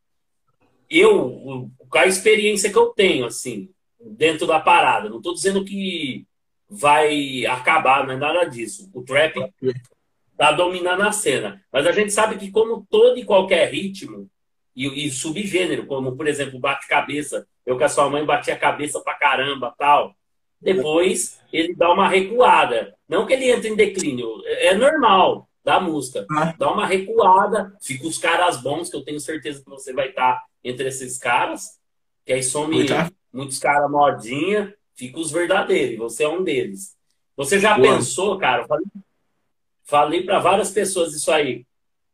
S1: eu com a experiência que eu tenho assim dentro da parada, não estou dizendo que vai acabar, não é nada disso. O trap está dominando a cena. Mas a gente sabe que, como todo e qualquer ritmo, e, e subgênero, como, por exemplo, bate-cabeça, eu com a sua mãe bati a cabeça pra caramba tal, depois ele dá uma recuada. Não que ele entre em declínio, é, é normal da música. Ah. Dá uma recuada, fica os caras bons, que eu tenho certeza que você vai estar entre esses caras, que aí some muitos caras modinha, fica os verdadeiros, você é um deles. Você já Boa. pensou, cara, Falei para várias pessoas isso aí,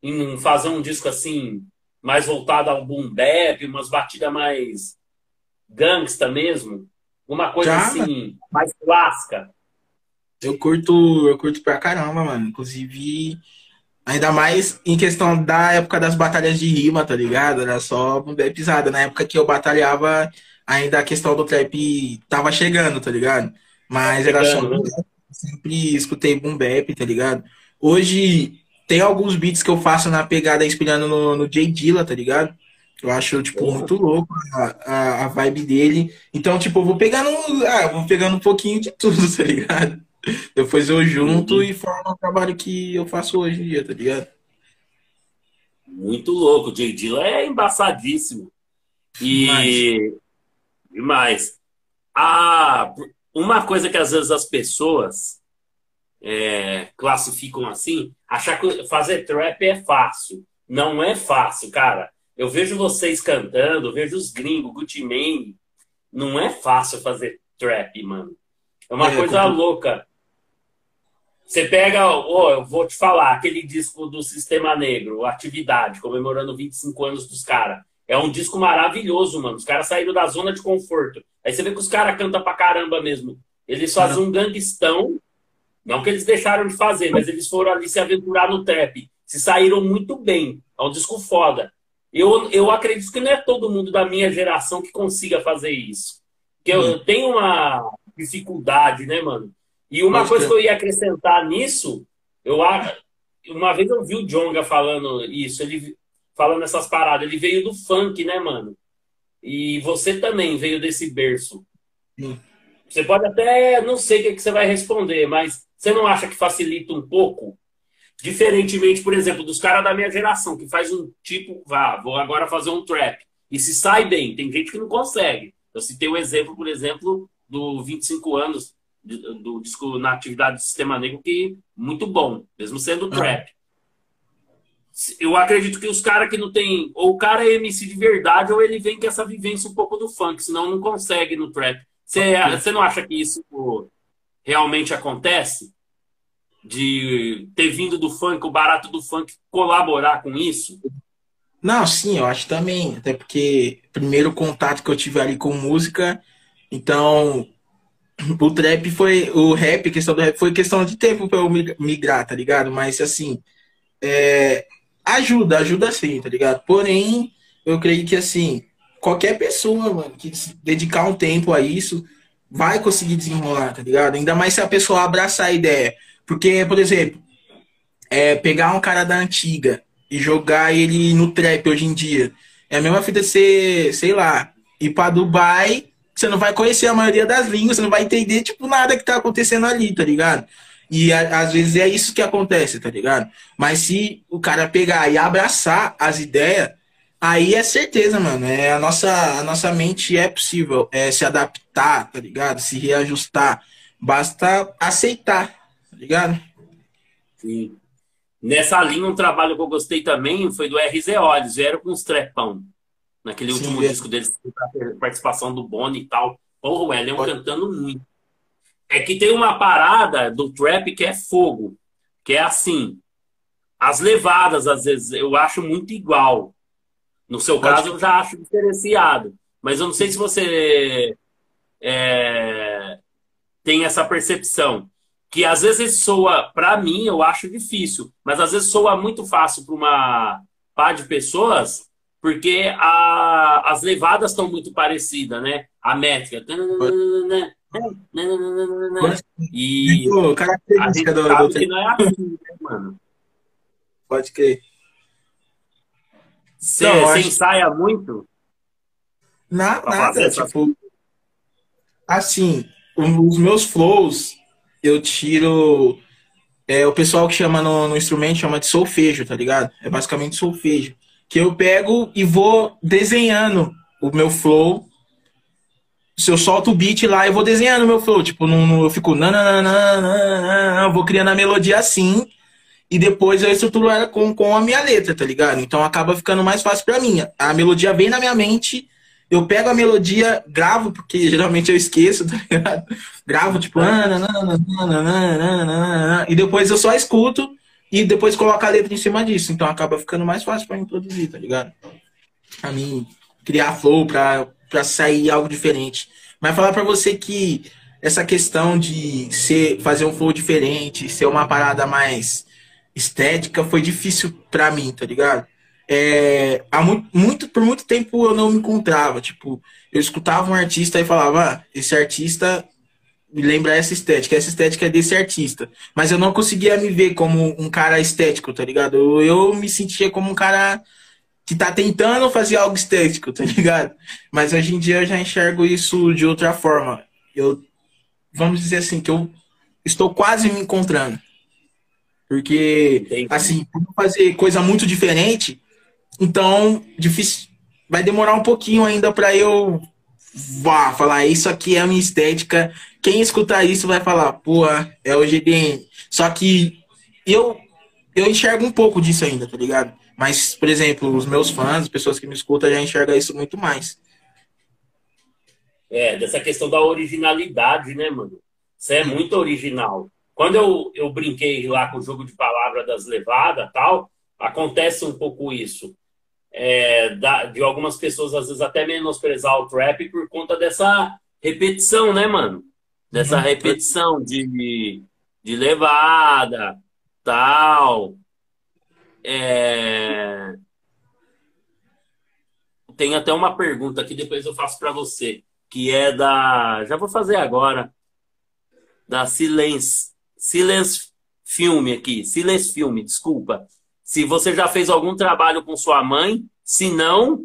S1: em fazer um disco assim, mais voltado ao boom bap, umas batidas mais gangsta mesmo, uma coisa Já, assim, mais clássica.
S2: Eu curto, eu curto pra caramba, mano. Inclusive, ainda mais em questão da época das batalhas de rima, tá ligado? Era só boom bap pisada. Na época que eu batalhava, ainda a questão do trap tava chegando, tá ligado? Mas tá era só. Né? Sempre escutei boom bap, tá ligado? Hoje tem alguns beats que eu faço na pegada inspirando no, no Jay Dilla, tá ligado? Eu acho, tipo, muito louco a, a, a, vibe dele. Então, tipo, eu vou pegando, ah, vou pegando um pouquinho de tudo, tá ligado? Depois eu junto uhum. e formo o trabalho que eu faço hoje em dia, tá ligado?
S1: Muito louco. Jay Dilla é embaçadíssimo. E mais. Ah, uma coisa que às vezes as pessoas é, classificam assim, achar que fazer trap é fácil. Não é fácil, cara. Eu vejo vocês cantando, vejo os gringos, Gucci. Não é fácil fazer trap, mano. É uma é, coisa louca. Você pega, oh, eu vou te falar, aquele disco do Sistema Negro, Atividade, comemorando 25 anos dos caras. É um disco maravilhoso, mano. Os caras saíram da zona de conforto. Aí você vê que os caras cantam pra caramba mesmo. Eles fazem um gangstão não que eles deixaram de fazer, mas eles foram ali se aventurar no trap. Se saíram muito bem. É um disco foda. Eu, eu acredito que não é todo mundo da minha geração que consiga fazer isso. Porque eu, eu tenho uma dificuldade, né, mano? E uma coisa que eu ia acrescentar nisso, eu uma vez eu vi o Jonga falando isso, ele falando essas paradas, ele veio do funk, né, mano? E você também veio desse berço. Sim. Você pode até, não sei o que, que você vai responder, mas você não acha que facilita um pouco? Diferentemente, por exemplo, dos caras da minha geração, que faz um tipo, vá, vou agora fazer um trap. E se sai bem, tem gente que não consegue. Eu citei o um exemplo, por exemplo, do 25 anos do disco na atividade do Sistema Negro, que muito bom, mesmo sendo trap. Eu acredito que os caras que não tem. Ou o cara é MC de verdade, ou ele vem com essa vivência um pouco do funk, senão não consegue no trap. Você não acha que isso realmente acontece? De ter vindo do funk, o barato do funk colaborar com isso?
S2: Não, sim, eu acho também. Até porque primeiro contato que eu tive ali com música. Então, o trap foi. O rap, questão do rap foi questão de tempo pra eu migrar, tá ligado? Mas assim. É, ajuda, ajuda sim, tá ligado? Porém, eu creio que assim, qualquer pessoa, mano, que dedicar um tempo a isso, vai conseguir desenrolar, tá ligado? Ainda mais se a pessoa abraçar a ideia. Porque, por exemplo, é, pegar um cara da antiga e jogar ele no trap hoje em dia. É a mesma fita de ser, sei lá, ir pra Dubai, você não vai conhecer a maioria das línguas, você não vai entender, tipo, nada que tá acontecendo ali, tá ligado? E a, às vezes é isso que acontece, tá ligado? Mas se o cara pegar e abraçar as ideias, aí é certeza, mano. É, a, nossa, a nossa mente é possível é, se adaptar, tá ligado? Se reajustar. Basta aceitar, tá ligado?
S1: Sim. Nessa linha, um trabalho que eu gostei também foi do RZ Olhos, vieram com os trepão. Naquele Sim, último é. disco deles, participação do Boni e tal. Porra, o Elion cantando muito. É que tem uma parada do trap que é fogo. Que é assim. As levadas, às vezes, eu acho muito igual. No seu Pode caso, eu já acho diferenciado. Mas eu não sei se você é, tem essa percepção que às vezes soa, para mim, eu acho difícil, mas às vezes soa muito fácil para uma par de pessoas, porque a, as levadas estão muito parecidas, né? A métrica. E Pô, característica do, do... que não é assim, né, mano?
S2: Pode crer.
S1: Você acho... ensaia muito?
S2: Na, nada, tipo. Assim, os meus flows eu tiro. É, o pessoal que chama no, no, instrumento chama de solfejo, tá ligado? É basicamente solfejo. Que eu pego e vou desenhando o meu flow. Se eu solto o beat lá, eu vou desenhando o meu flow. Tipo, não, não, eu fico. Nananana, vou criando a melodia assim. E depois eu estruturo ela com, com a minha letra, tá ligado? Então acaba ficando mais fácil pra mim. A melodia vem na minha mente eu pego a melodia, gravo, porque geralmente eu esqueço, tá ligado? Gravo, tipo, e depois eu só escuto e depois coloco a letra em cima disso. Então acaba ficando mais fácil para mim produzir, tá ligado? Pra mim criar flow, pra, pra sair algo diferente. Mas falar para você que essa questão de ser, fazer um flow diferente, ser uma parada mais estética, foi difícil para mim, tá ligado? é, há muito, muito, por muito tempo eu não me encontrava. Tipo, eu escutava um artista e falava, ah, esse artista me lembra essa estética, essa estética é desse artista. Mas eu não conseguia me ver como um cara estético, tá ligado? Eu, eu me sentia como um cara que tá tentando fazer algo estético, tá ligado? Mas hoje em dia eu já enxergo isso de outra forma. Eu, vamos dizer assim, que eu estou quase me encontrando. Porque, Entendi. assim, fazer coisa muito diferente, então, difícil. Vai demorar um pouquinho ainda para eu vá falar isso aqui é a minha estética. Quem escutar isso vai falar, pô, é o GDN. Só que eu eu enxergo um pouco disso ainda, tá ligado? Mas, por exemplo, os meus fãs, as pessoas que me escutam, já enxergam isso muito mais.
S1: É, dessa questão da originalidade, né, mano? Você é muito original. Quando eu, eu brinquei lá com o jogo de palavra das levadas tal, acontece um pouco isso é, da, de algumas pessoas, às vezes, até menosprezar o trap por conta dessa repetição, né, mano? Dessa uhum. repetição de, de levada, tal. É... Tem até uma pergunta que depois eu faço para você, que é da. Já vou fazer agora. Da Silence. Silence Filme aqui. Silence Filme, desculpa. Se você já fez algum trabalho com sua mãe, se não,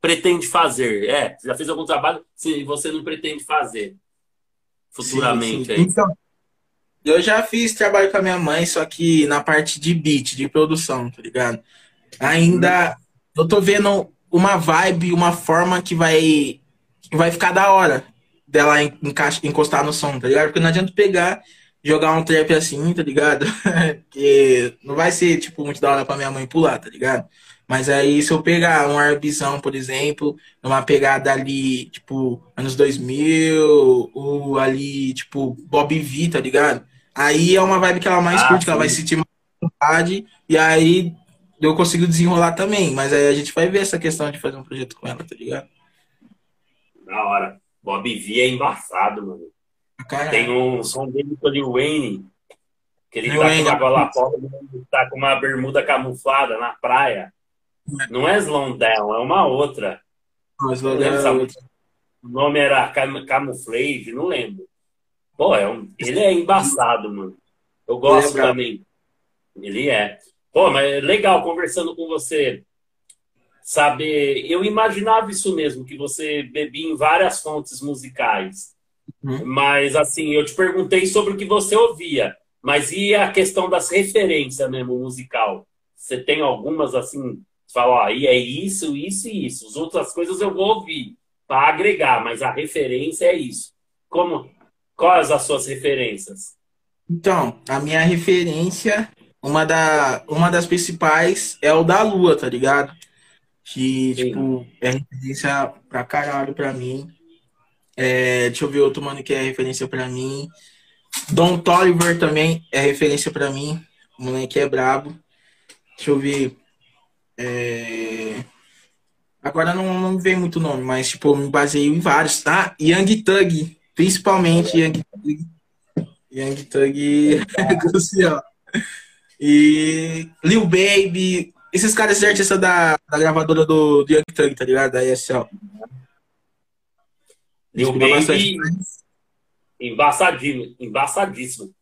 S1: pretende fazer. É, já fez algum trabalho, se você não pretende fazer futuramente. Sim, sim.
S2: Então, eu já fiz trabalho com a minha mãe, só que na parte de beat, de produção, tá ligado? Ainda hum. eu tô vendo uma vibe, uma forma que vai, que vai ficar da hora dela encostar no som, tá ligado? Porque não adianta pegar jogar um trap assim, tá ligado? que não vai ser, tipo, muito da hora pra minha mãe pular, tá ligado? Mas aí, se eu pegar um arbizão, por exemplo, numa pegada ali, tipo, anos 2000, ou ali, tipo, Bob V, tá ligado? Aí é uma vibe que ela mais ah, curte, que ela vai sentir mais vontade, e aí eu consigo desenrolar também. Mas aí a gente vai ver essa questão de fazer um projeto com ela, tá ligado?
S1: Da hora. Bob V é embaçado, mano. Tem um som dele com o Lil Wayne, que ele
S2: Lil
S1: tá
S2: Wayne,
S1: com uma
S2: é
S1: gola fora, tá com uma bermuda camuflada na praia. Não é Slow Down, é uma outra. Não a
S2: era-
S1: música- O nome era Cam Camouflage, não lembro. Pô, é um... ele é embaçado, mano. Eu gosto
S2: Ele é
S1: também. Ele é. Pô, mas é legal conversando com você. Saber, eu imaginava isso mesmo, que você bebia em várias fontes musicais.
S2: Uhum.
S1: Mas assim, eu te perguntei sobre o que você ouvia. Mas e a questão das referências mesmo musical? Você tem algumas assim, você fala, ó, aí é isso, isso e isso. As outras coisas eu vou ouvir para agregar, mas a referência é isso. Como quais as suas referências?
S2: Então, a minha referência, uma, da, uma das principais é o da Lua, tá ligado? Que,
S1: Sim.
S2: tipo, é referência pra caralho pra mim. É, deixa eu ver outro mano que é referência pra mim. Don Toliver também é referência pra mim. O moleque é brabo. Deixa eu ver. É, Agora não, não vem muito nome, mas, tipo, eu me baseio em vários. Ah, Young Thug. Principalmente Young Thug. Young Thug é crucial. E Lil Baby. Esses caras são artistas da, da gravadora do, do Young Thug, tá ligado? Da ESL. Escuta
S1: Baby,
S2: bastante.
S1: embaçadíssimo.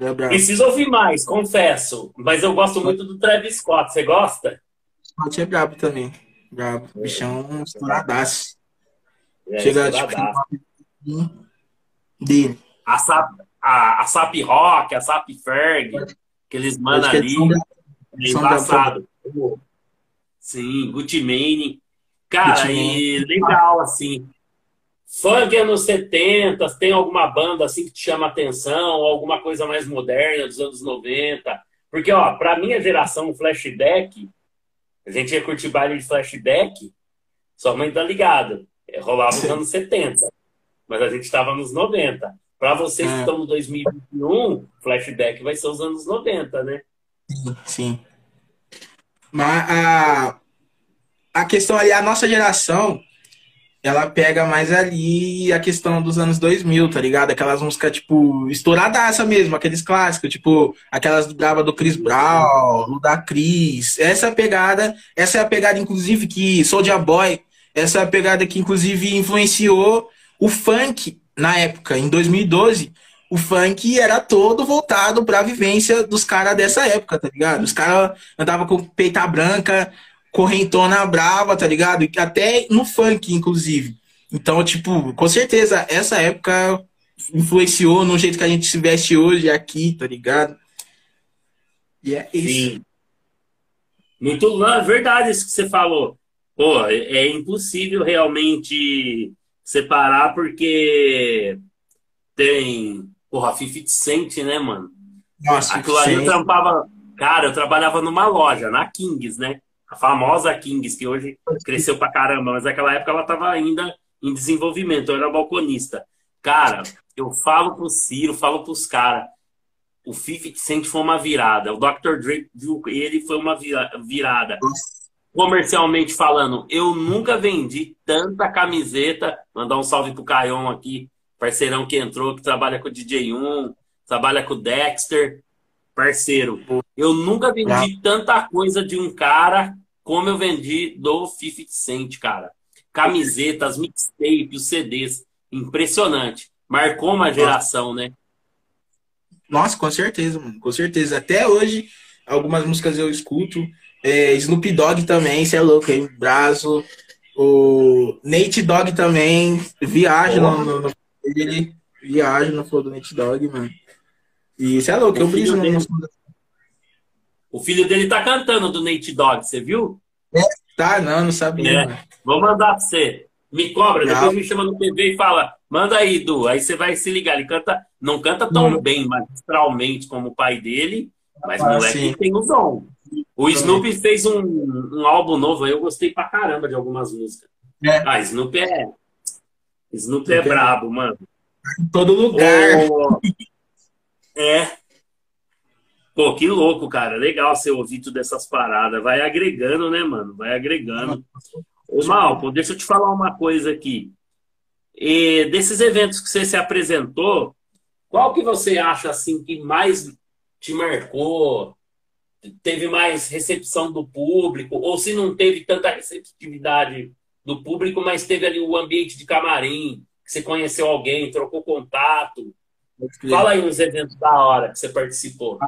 S2: É.
S1: Preciso ouvir mais, confesso. Mas eu gosto muito do Travis Scott. Você gosta?
S2: Scott é brabo também. Brabo. Bichão estouradaço.
S1: É,
S2: Chega, tipo, dele.
S1: a, Sap, a, a Sap Rock, a Sap Ferg, aqueles mano
S2: é
S1: ali, é embaçado. Sim, Gucci Mane. Cara,
S2: Gucci
S1: e legal, assim. Funk anos 70, tem alguma banda assim que te chama atenção, alguma coisa mais moderna dos anos 90? Porque, ó, pra minha geração, flashback, a gente ia curtir baile de flashback, sua mãe tá ligada. É, Rolava nos anos 70, mas a gente tava nos 90. Pra vocês que
S2: É.
S1: estão no 2021, flashback vai ser os anos 90, né?
S2: Sim. Mas a, a questão ali, a nossa geração, ela pega mais ali a questão dos anos 2000, tá ligado? Aquelas músicas, tipo, estouradaça mesmo, aqueles clássicos, tipo, aquelas grava do Chris Brown, da Cris. Essa é a pegada, essa é a pegada, inclusive, que Soulja Boy, essa é a pegada que, inclusive, influenciou o funk na época, em 2012 o funk era todo voltado pra vivência dos caras dessa época, tá ligado? Os caras andavam com peita branca, correntona brava, tá ligado? Até no funk, inclusive. Então, tipo, com certeza, essa época influenciou no jeito que a gente se veste hoje aqui, tá ligado? E é isso.
S1: Sim. Muito não, é verdade isso que você falou. Pô, é, é impossível realmente separar porque tem, porra, 50 Cent, né, mano?
S2: Nossa,
S1: Aquilo ali eu trampava. Cara, eu trabalhava numa loja, na Kings, né? A famosa Kings, que hoje cresceu pra caramba, mas naquela época ela tava ainda em desenvolvimento, eu era balconista. Cara, eu falo pro Ciro, falo pros caras. O 50 Cent foi uma virada. O Dr. Dre viu ele foi uma vira- virada. Comercialmente falando, eu nunca vendi tanta camiseta. Mandar um salve pro Caion aqui, parceirão que entrou, que trabalha com o DJ1, trabalha com o Dexter, parceiro. Eu nunca vendi tanta coisa de um cara como eu vendi do 50 Cent, cara. Camisetas, mixtape, os CDs. Impressionante. Marcou uma geração, né?
S2: Nossa, com certeza, mano. Com certeza. Até hoje, algumas músicas eu escuto. É, Snoop Dogg também, você é louco, hein? Brazo. O Nate Dogg também. Viaja no, no, no- ele viaja no flow do Nate Dogg, mano. E você é louco, eu briso no...
S1: O filho dele tá cantando do Nate Dogg, você viu?
S2: Tá, não, não sabia,
S1: É. Vou mandar pra você. Me cobra,
S2: Não.
S1: depois me chama no PV e fala, manda aí, Du. Aí você vai se ligar. Ele canta, não canta tão
S2: Não.
S1: bem magistralmente como o pai dele, mas
S2: Ah,
S1: moleque
S2: sim.
S1: tem o dom. O Snoopy fez um, um álbum novo, aí eu gostei pra caramba de algumas músicas.
S2: É.
S1: Ah, Snoopy é. Snoopy é
S2: é-
S1: brabo, mano.
S2: Em todo lugar.
S1: É. Pô, que louco, cara. Legal você ouvir tudo essas paradas. Vai agregando, né, mano? Vai agregando. Ô, Malco, deixa eu te falar uma coisa aqui. E desses eventos que você se apresentou, qual que você acha assim que mais te marcou? Teve mais recepção do público? Ou se não teve tanta receptividade do público, mas teve ali o ambiente de camarim, que você conheceu alguém, trocou contato? Fala aí uns eventos da hora que você participou.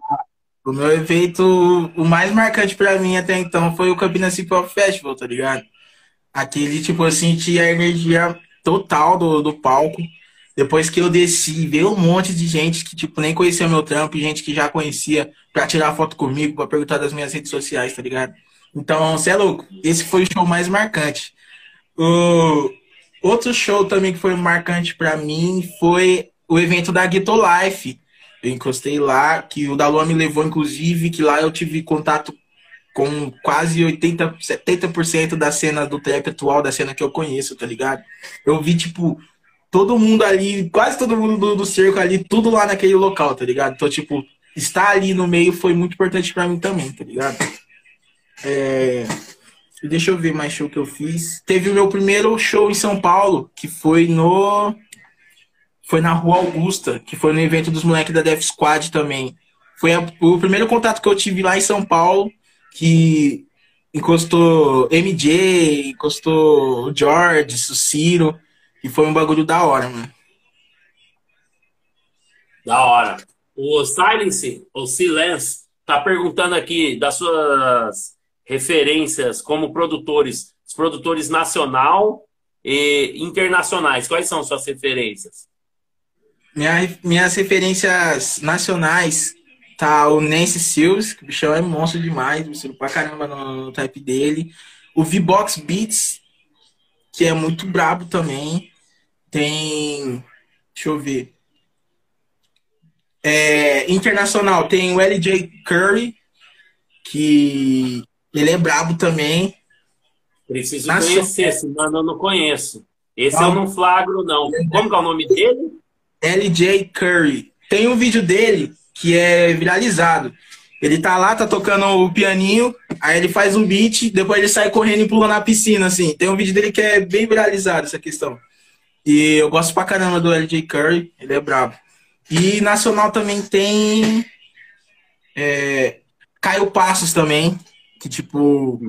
S2: O meu evento, o mais marcante para mim até então foi o Campinas Hip Hop Festival, tá ligado? Aquele, tipo, eu senti a energia total do, do palco. Depois que eu desci, veio um monte de gente que, tipo, nem conhecia meu trampo, gente que já conhecia pra tirar foto comigo, pra perguntar das minhas redes sociais, tá ligado? Então, você é louco. Esse foi o show mais marcante. O outro show também que foi marcante para mim foi o evento da Ghetto Life, eu encostei lá, que o Dalua me levou, inclusive, que lá eu tive contato com quase 80, 70% da cena do trap atual, da cena que eu conheço, tá ligado? Eu vi, tipo, todo mundo ali, quase todo mundo do, do cerco ali, tudo lá naquele local, tá ligado? Então, tipo, estar ali no meio foi muito importante para mim também, tá ligado? É... Deixa eu ver mais show que eu fiz. Teve o meu primeiro show em São Paulo, que foi no foi na Rua Augusta, que foi no evento dos moleques da Def Squad também. Foi a, o primeiro contato que eu tive lá em São Paulo, que encostou MJ, encostou o George, o Ciro, e foi um bagulho da hora, mano.
S1: Da hora. O Silence, o Silence, tá perguntando aqui das suas referências como produtores, os produtores nacional e internacionais. Quais são suas referências?
S2: Minha, minhas referências nacionais tá o Nancy Sills, que o bichão é monstro demais, monstro pra caramba no, no type dele. O V-Box Beats, que é muito brabo também. Tem. Deixa eu ver. É, internacional tem o LJ Curry, que ele é brabo também.
S1: Preciso Nacional. conhecer, senão eu não conheço. Esse eu não flagro, não. Como que é o nome dele?
S2: LJ Curry. Tem um vídeo dele que é viralizado. Ele tá lá, tá tocando o pianinho, aí ele faz um beat, depois ele sai correndo e pula na piscina, assim. Tem um vídeo dele que é bem viralizado, essa questão. E eu gosto pra caramba do LJ Curry, ele é brabo. E nacional também tem é, Caio Passos também, que tipo,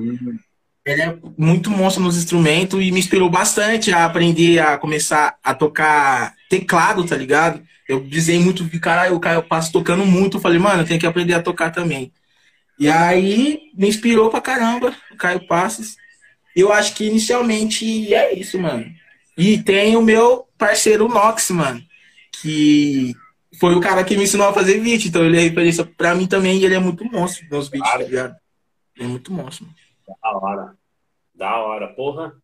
S2: ele é muito monstro nos instrumentos e me inspirou bastante a aprender a começar a tocar teclado, tá ligado? Eu dizei muito, caralho, o Caio Passos tocando muito. Eu falei, mano, eu tenho que aprender a tocar também. E aí me inspirou pra caramba o Caio Passos. Eu acho que inicialmente é isso, mano. E tem o meu parceiro Nox, mano, que foi o cara que me ensinou a fazer beat. Então ele é referência pra mim também e ele é muito monstro nos beats, tá ligado? Ele é muito monstro, mano.
S1: Da hora. Da hora. Porra,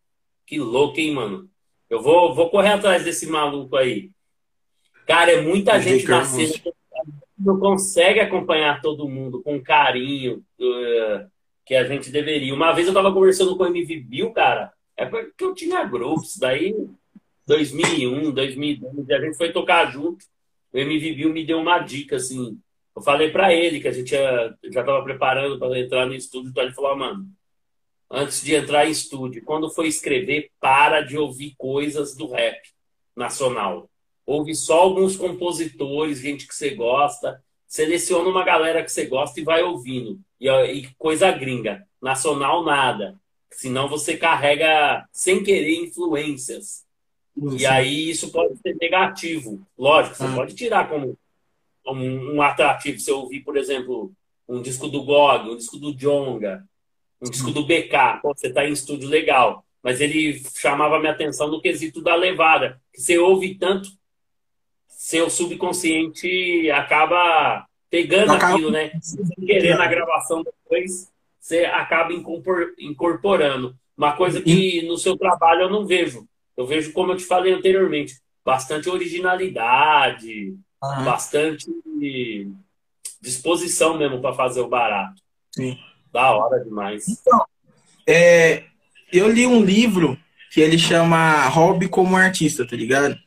S1: que louco, hein, mano? Eu vou, vou correr atrás desse maluco aí. Cara, é muita gente na cena que não consegue acompanhar todo mundo com carinho uh, que a gente deveria. Uma vez eu tava conversando com o MV Bill, cara, é porque eu tinha grupos, daí 2001, 2012, a gente foi tocar junto. O MV Bill me deu uma dica, assim. Eu falei para ele que a gente já, já tava preparando para entrar no estúdio, então ele falou, ah, mano, antes de entrar em estúdio. Quando for escrever, para de ouvir coisas do rap nacional. Ouve só alguns compositores, gente que você gosta. Seleciona uma galera que você gosta e vai ouvindo. E, e coisa gringa. Nacional, nada. Senão você carrega, sem querer, influências. E aí isso pode ser negativo. Lógico, você ah. pode tirar como um, um atrativo. Se eu ouvir, por exemplo, um disco do Gog, um disco do Jonga, um disco do BK, Pô, você está em estúdio legal, mas ele chamava minha atenção no quesito da levada, que você ouve tanto, seu subconsciente acaba pegando acaba... aquilo, né? Sem querer na gravação depois, você acaba incorporando. Uma coisa que no seu trabalho eu não vejo. Eu vejo, como eu te falei anteriormente, bastante originalidade, uhum. bastante disposição mesmo para fazer o barato.
S2: Sim.
S1: Da hora demais.
S2: Então, é, eu li um livro que ele chama Hobby como Artista, tá ligado?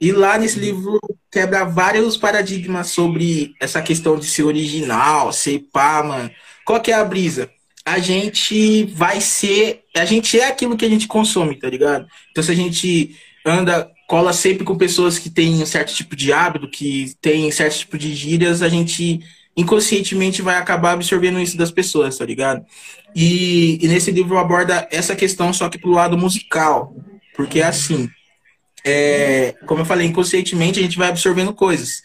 S2: E lá nesse livro quebra vários paradigmas sobre essa questão de ser original, ser pá, mano. Qual que é a brisa? A gente vai ser. A gente é aquilo que a gente consome, tá ligado? Então se a gente anda, cola sempre com pessoas que têm um certo tipo de hábito, que têm certo tipo de gírias, a gente inconscientemente vai acabar absorvendo isso das pessoas, tá ligado? E, e nesse livro aborda essa questão só que pro lado musical. Porque assim, é, como eu falei, inconscientemente a gente vai absorvendo coisas.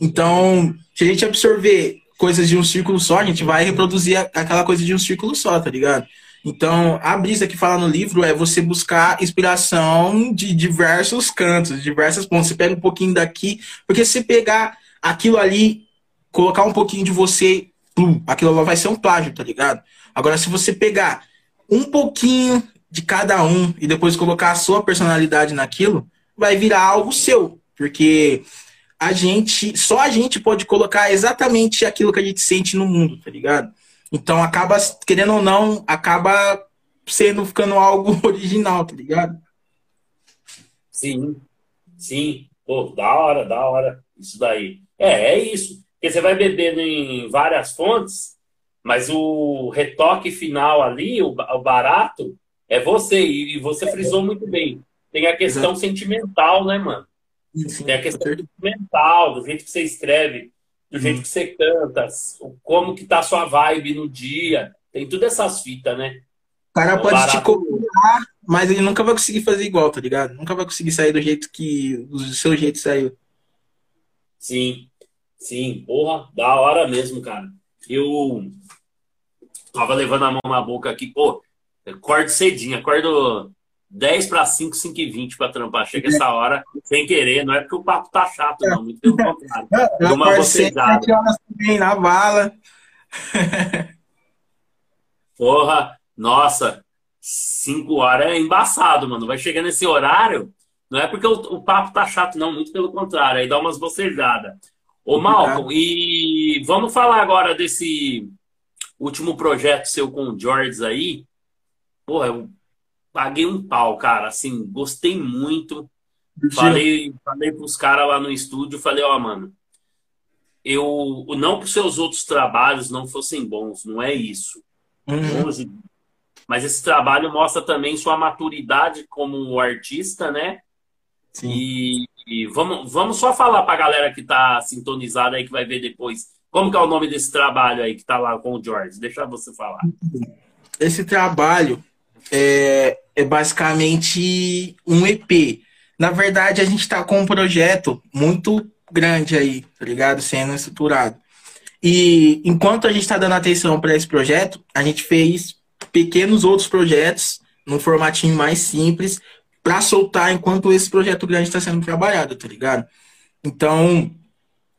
S2: Então, se a gente absorver coisas de um círculo só, a gente vai reproduzir aquela coisa de um círculo só, tá ligado? Então, a brisa que fala no livro é você buscar inspiração de diversos cantos, diversas pontos. Você pega um pouquinho daqui, porque se pegar aquilo ali, colocar um pouquinho de você, plum, aquilo lá vai ser um plágio, tá ligado? Agora, se você pegar um pouquinho de cada um e depois colocar a sua personalidade naquilo, vai virar algo seu. Porque a gente, só a gente pode colocar exatamente aquilo que a gente sente no mundo, tá ligado? Então acaba, querendo ou não, acaba sendo ficando algo original, tá ligado?
S1: Sim, sim. Pô, da hora, da hora. Isso daí. É, é isso. Porque você vai bebendo em várias fontes, mas o retoque final ali, o, o barato, é você. E você frisou muito bem. Tem a questão Exato. sentimental, né, mano? Sim, Tem a questão sentimental, do jeito que você escreve do jeito que você canta, como que tá a sua vibe no dia. Tem todas essas fitas, né?
S2: O cara é pode barato... te copiar, mas ele nunca vai conseguir fazer igual, tá ligado? Nunca vai conseguir sair do jeito que. do seu jeito saiu.
S1: Sim, sim, porra, da hora mesmo, cara. Eu tava levando a mão na boca aqui, pô, acordo cedinho, acordo 10 para 5, 5 e 20 para trampar. Chega essa hora sem querer, não é porque o papo tá chato, não, muito pelo contrário.
S2: Eu uma bocejada. também na bala.
S1: Porra, nossa, 5 horas é embaçado, mano. Vai chegar nesse horário, não é porque o, o, papo tá chato, não, muito pelo contrário, aí dá umas bocejadas. Ô, Malcolm, e vamos falar agora desse último projeto seu com o George aí. Porra, eu paguei um pau, cara. Assim, gostei muito. Falei, falei pros caras lá no estúdio, falei, ó, oh, mano, eu não que os seus outros trabalhos não fossem bons, não é isso. Uhum. Mas esse trabalho mostra também sua maturidade como artista, né? Sim. E, e vamos, vamos só falar pra galera que tá sintonizada aí, que vai ver depois. Como que é o nome desse trabalho aí que tá lá com o George? Deixa você falar.
S2: Esse trabalho é, é basicamente um EP. Na verdade, a gente está com um projeto muito grande aí, tá ligado? Sendo estruturado. E enquanto a gente está dando atenção para esse projeto, a gente fez pequenos outros projetos num formatinho mais simples para soltar enquanto esse projeto grande está sendo trabalhado, tá ligado? Então,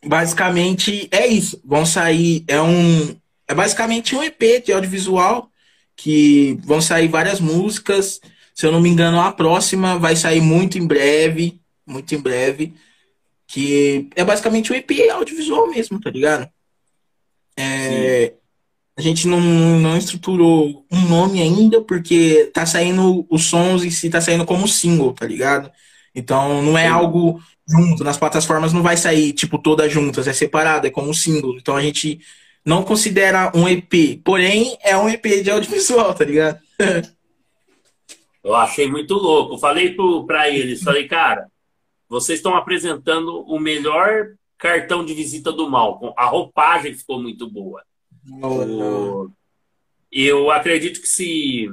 S2: basicamente é isso. Vão sair é um é basicamente um EP de audiovisual que vão sair várias músicas. Se eu não me engano, a próxima vai sair muito em breve, muito em breve, que é basicamente um EP audiovisual mesmo, tá ligado? É, a gente não, não estruturou um nome ainda, porque tá saindo os sons e se tá saindo como single, tá ligado? Então não é algo junto, nas plataformas não vai sair, tipo, todas juntas, é separado, é como single. Então a gente não considera um EP, porém é um EP de audiovisual, tá ligado?
S1: Eu achei muito louco. Falei para eles, falei, cara, vocês estão apresentando o melhor cartão de visita do Malcolm. A roupagem ficou muito boa. O... Eu acredito que se,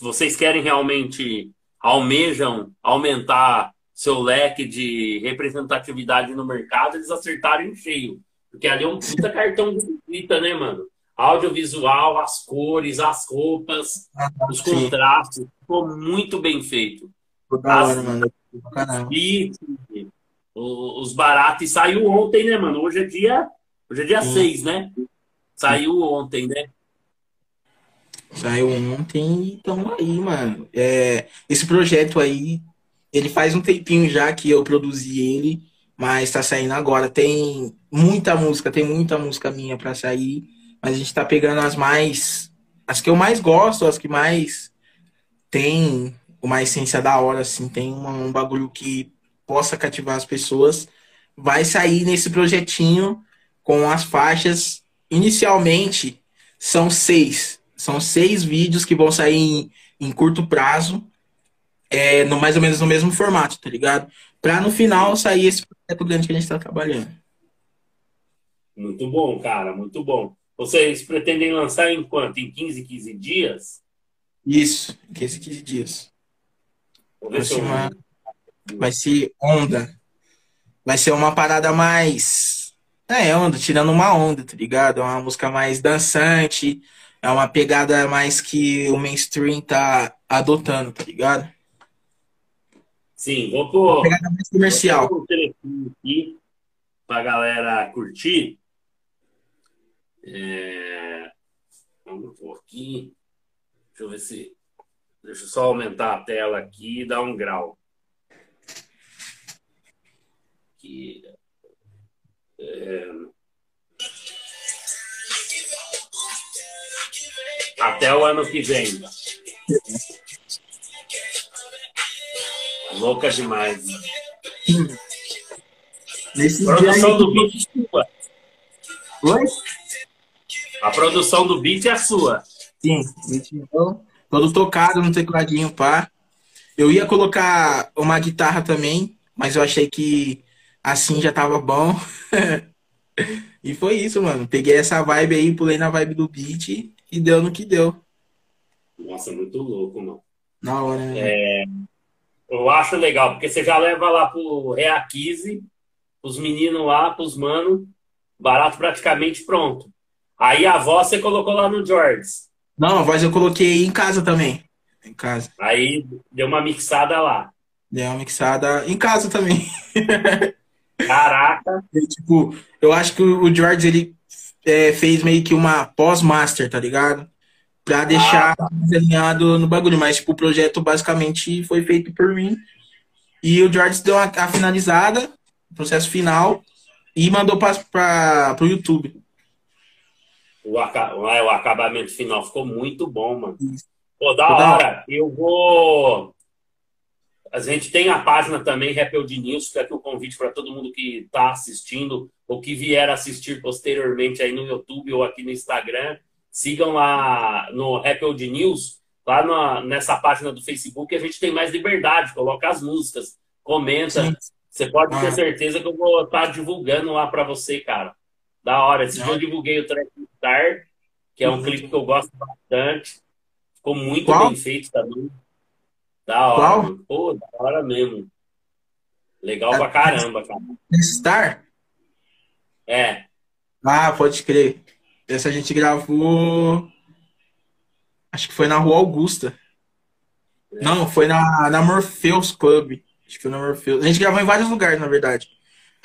S1: vocês querem realmente almejam aumentar seu leque de representatividade no mercado, eles acertaram em cheio. Porque ali é um puta cartão de visita, né, mano? Audiovisual, as cores, as roupas, ah, os sim. contrastes. Ficou muito bem feito. As, mano. os baratos. saiu ontem, né, mano? Hoje é dia, hoje é dia 6, né? Saiu ontem, né?
S2: Saiu ontem e tamo aí, mano. É, esse projeto aí, ele faz um tempinho já que eu produzi ele mas tá saindo agora. Tem muita música, tem muita música minha para sair, mas a gente tá pegando as mais. As que eu mais gosto, as que mais tem uma essência da hora, assim. Tem um bagulho que possa cativar as pessoas, vai sair nesse projetinho com as faixas. Inicialmente, são seis. São seis vídeos que vão sair em, em curto prazo, é, no, mais ou menos no mesmo formato, tá ligado? Pra no final sair esse projeto grande que a gente tá trabalhando.
S1: Muito bom, cara, muito bom. Vocês pretendem lançar em quanto? Em 15, 15 dias?
S2: Isso, em 15, 15 dias. Vai ser, uma... vai ser onda. Vai ser uma parada mais. É, onda, tirando uma onda, tá ligado? É uma música mais dançante. É uma pegada mais que o mainstream tá adotando, tá ligado?
S1: Sim, vou pôr. Uma
S2: pegada mais comercial. Vou
S1: pôr aqui pra galera curtir. É... Vamos pôr aqui. Deixa eu ver se. Deixa eu só aumentar a tela aqui e dar um grau. Aqui. É... Até o ano que vem. Louca demais. Nesse Produção do beat é sua. Oi? A produção do beat é sua.
S2: Sim, todo tocado no tecladinho, pá. Eu ia colocar uma guitarra também, mas eu achei que assim já tava bom. e foi isso, mano. Peguei essa vibe aí, pulei na vibe do beat e deu no que deu.
S1: Nossa, muito louco, mano.
S2: Na hora,
S1: né? É, eu acho legal, porque você já leva lá pro Reaquise, os meninos lá, pros mano, barato praticamente pronto. Aí a voz você colocou lá no George.
S2: Não, a voz eu coloquei em casa também. Em casa.
S1: Aí deu uma mixada lá.
S2: Deu uma mixada em casa também.
S1: Caraca!
S2: E, tipo, eu acho que o George ele é, fez meio que uma pós-master, tá ligado? Pra deixar ah. alinhado no bagulho. Mas, tipo, o projeto basicamente foi feito por mim. E o George deu a, a finalizada, processo final, e mandou para pro YouTube
S1: o, o acabamento final ficou muito bom, mano. Pô, da hora. Eu vou. A gente tem a página também, Rappel News, fica aqui o convite para todo mundo que está assistindo ou que vier assistir posteriormente aí no YouTube ou aqui no Instagram. Sigam lá no Rappel News, lá na, nessa página do Facebook, a gente tem mais liberdade, coloca as músicas, comenta. Sim. Você pode ah. ter certeza que eu vou estar tá divulgando lá para você, cara. Da hora. Esse dia eu divulguei o track Star, que é um uhum. clipe que eu gosto bastante. Ficou muito Qual? bem feito também. Da hora. Qual? Pô, da hora mesmo. Legal é, pra caramba, cara.
S2: Star?
S1: É.
S2: Ah, pode crer. Essa a gente gravou. Acho que foi na Rua Augusta. É. Não, foi na, na Morpheus Club. Acho que foi na Morpheus. A gente gravou em vários lugares, na verdade.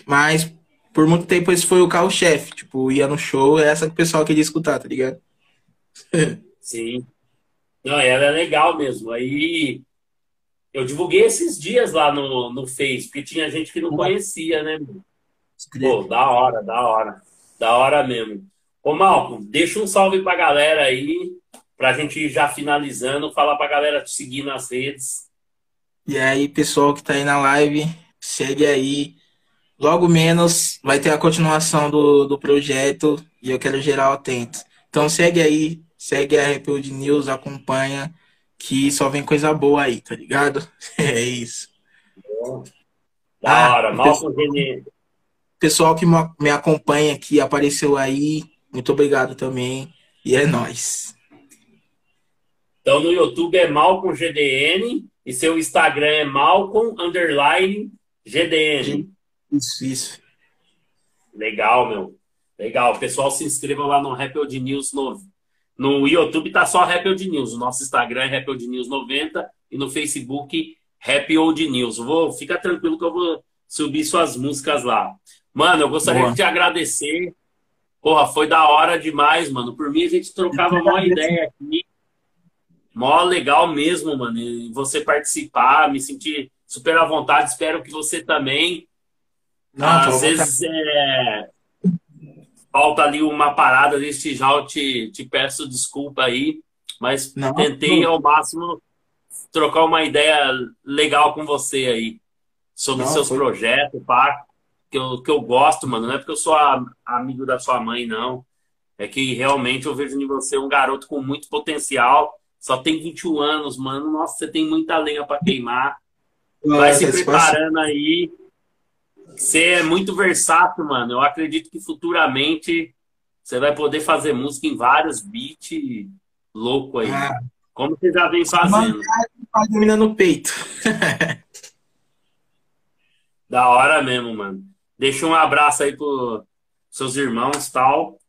S2: Mas por muito tempo esse foi o carro-chefe. Tipo, ia no show, é essa que o pessoal queria escutar, tá ligado?
S1: Sim. Não, ela é legal mesmo. Aí eu divulguei esses dias lá no, no Face, porque tinha gente que não conhecia, né? Pô, da hora, da hora. Da hora mesmo. Ô, Malco, deixa um salve pra galera aí, pra gente ir já finalizando, falar pra galera te seguir nas redes.
S2: E aí, pessoal que tá aí na live, segue aí Logo menos vai ter a continuação do, do projeto e eu quero geral atento. Então segue aí, segue a Rebuild News, acompanha, que só vem coisa boa aí, tá ligado? É isso.
S1: Da ah, hora, mal pessoal,
S2: pessoal que me acompanha aqui, apareceu aí, muito obrigado também. E é nóis.
S1: Então no YouTube é Malcom GDN e seu Instagram é Malcom Underline GDN.
S2: Isso, isso.
S1: Legal, meu. Legal. Pessoal, se inscrevam lá no Rapid de News novo. No YouTube tá só Rapid de News. O nosso Instagram é Rapid de News 90 e no Facebook Happy Old News. Vou, fica tranquilo que eu vou subir suas músicas lá. Mano, eu gostaria Boa. de te agradecer. Porra, foi da hora demais, mano. Por mim, a gente trocava uma ideia aqui. Mó legal mesmo, mano. E você participar, me sentir super à vontade. Espero que você também. Não, Às vezes é... falta ali uma parada desse já eu te, te peço desculpa aí, mas não, tentei não. ao máximo trocar uma ideia legal com você aí. sobre Não, seus foi... projetos, pá, que eu, que eu gosto, mano. Não é porque eu sou a, amigo da sua mãe, não. É que realmente eu vejo em você um garoto com muito potencial. Só tem 21 anos, mano. Nossa, você tem muita lenha para queimar. Vai se preparando aí. Você é muito versátil, mano. Eu acredito que futuramente você vai poder fazer música em vários beats louco aí. Ah. Como você já vem fazendo.
S2: Uma no peito.
S1: da hora mesmo, mano. Deixa um abraço aí pros seus irmãos tal.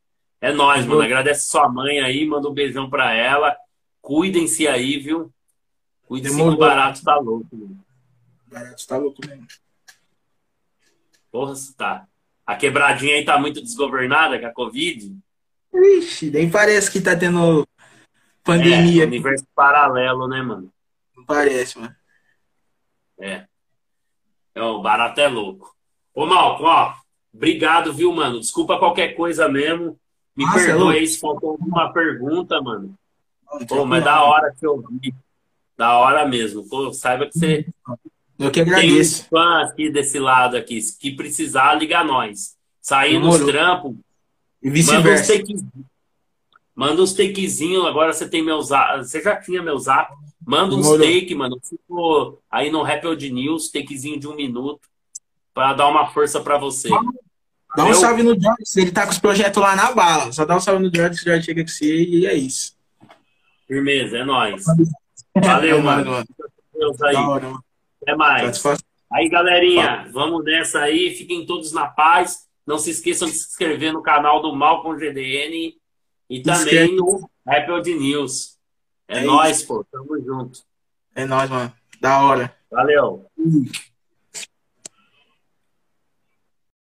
S1: É nóis, mano. Agradece sua mãe aí, manda um beijão pra ela. Cuidem-se aí, viu? Cuidem-se que o barato tá louco, mano.
S2: O barato tá louco mesmo.
S1: Porra, tá. A quebradinha aí tá muito desgovernada com a Covid.
S2: Ixi, nem parece que tá tendo pandemia.
S1: É, universo paralelo, né, mano?
S2: Não parece, mano.
S1: É. é. O barato é louco. Ô, Malco, ó, obrigado, viu, mano? Desculpa qualquer coisa mesmo. Me Nossa, perdoe aí se faltou alguma pergunta, mano. Pô, mas da hora que eu vi. Da hora mesmo. Pô, saiba que você
S2: eu que agradeço.
S1: Tem um fã aqui desse lado aqui. Se precisar, liga nós. Saindo os trampos.
S2: E vice-versa.
S1: Manda uns takezinhos. Agora você tem meu zap. Você já tinha meu zap. Manda uns take, mano. Fico aí no Rapid News, takezinho de um minuto. Pra dar uma força pra você.
S2: Dá um salve no George, ele tá com os projetos lá na bala. Só dá um salve no George, o George chega com você e é isso.
S1: Firmeza, é nóis. Valeu, é mano. mano. Deus aí. Até mais. Aí, galerinha, vamos nessa aí. Fiquem todos na paz. Não se esqueçam de se inscrever no canal do Malcom GDN e também no Apple News. É, é nóis, pô. Tamo junto.
S2: É nóis, mano. Da hora.
S1: Valeu.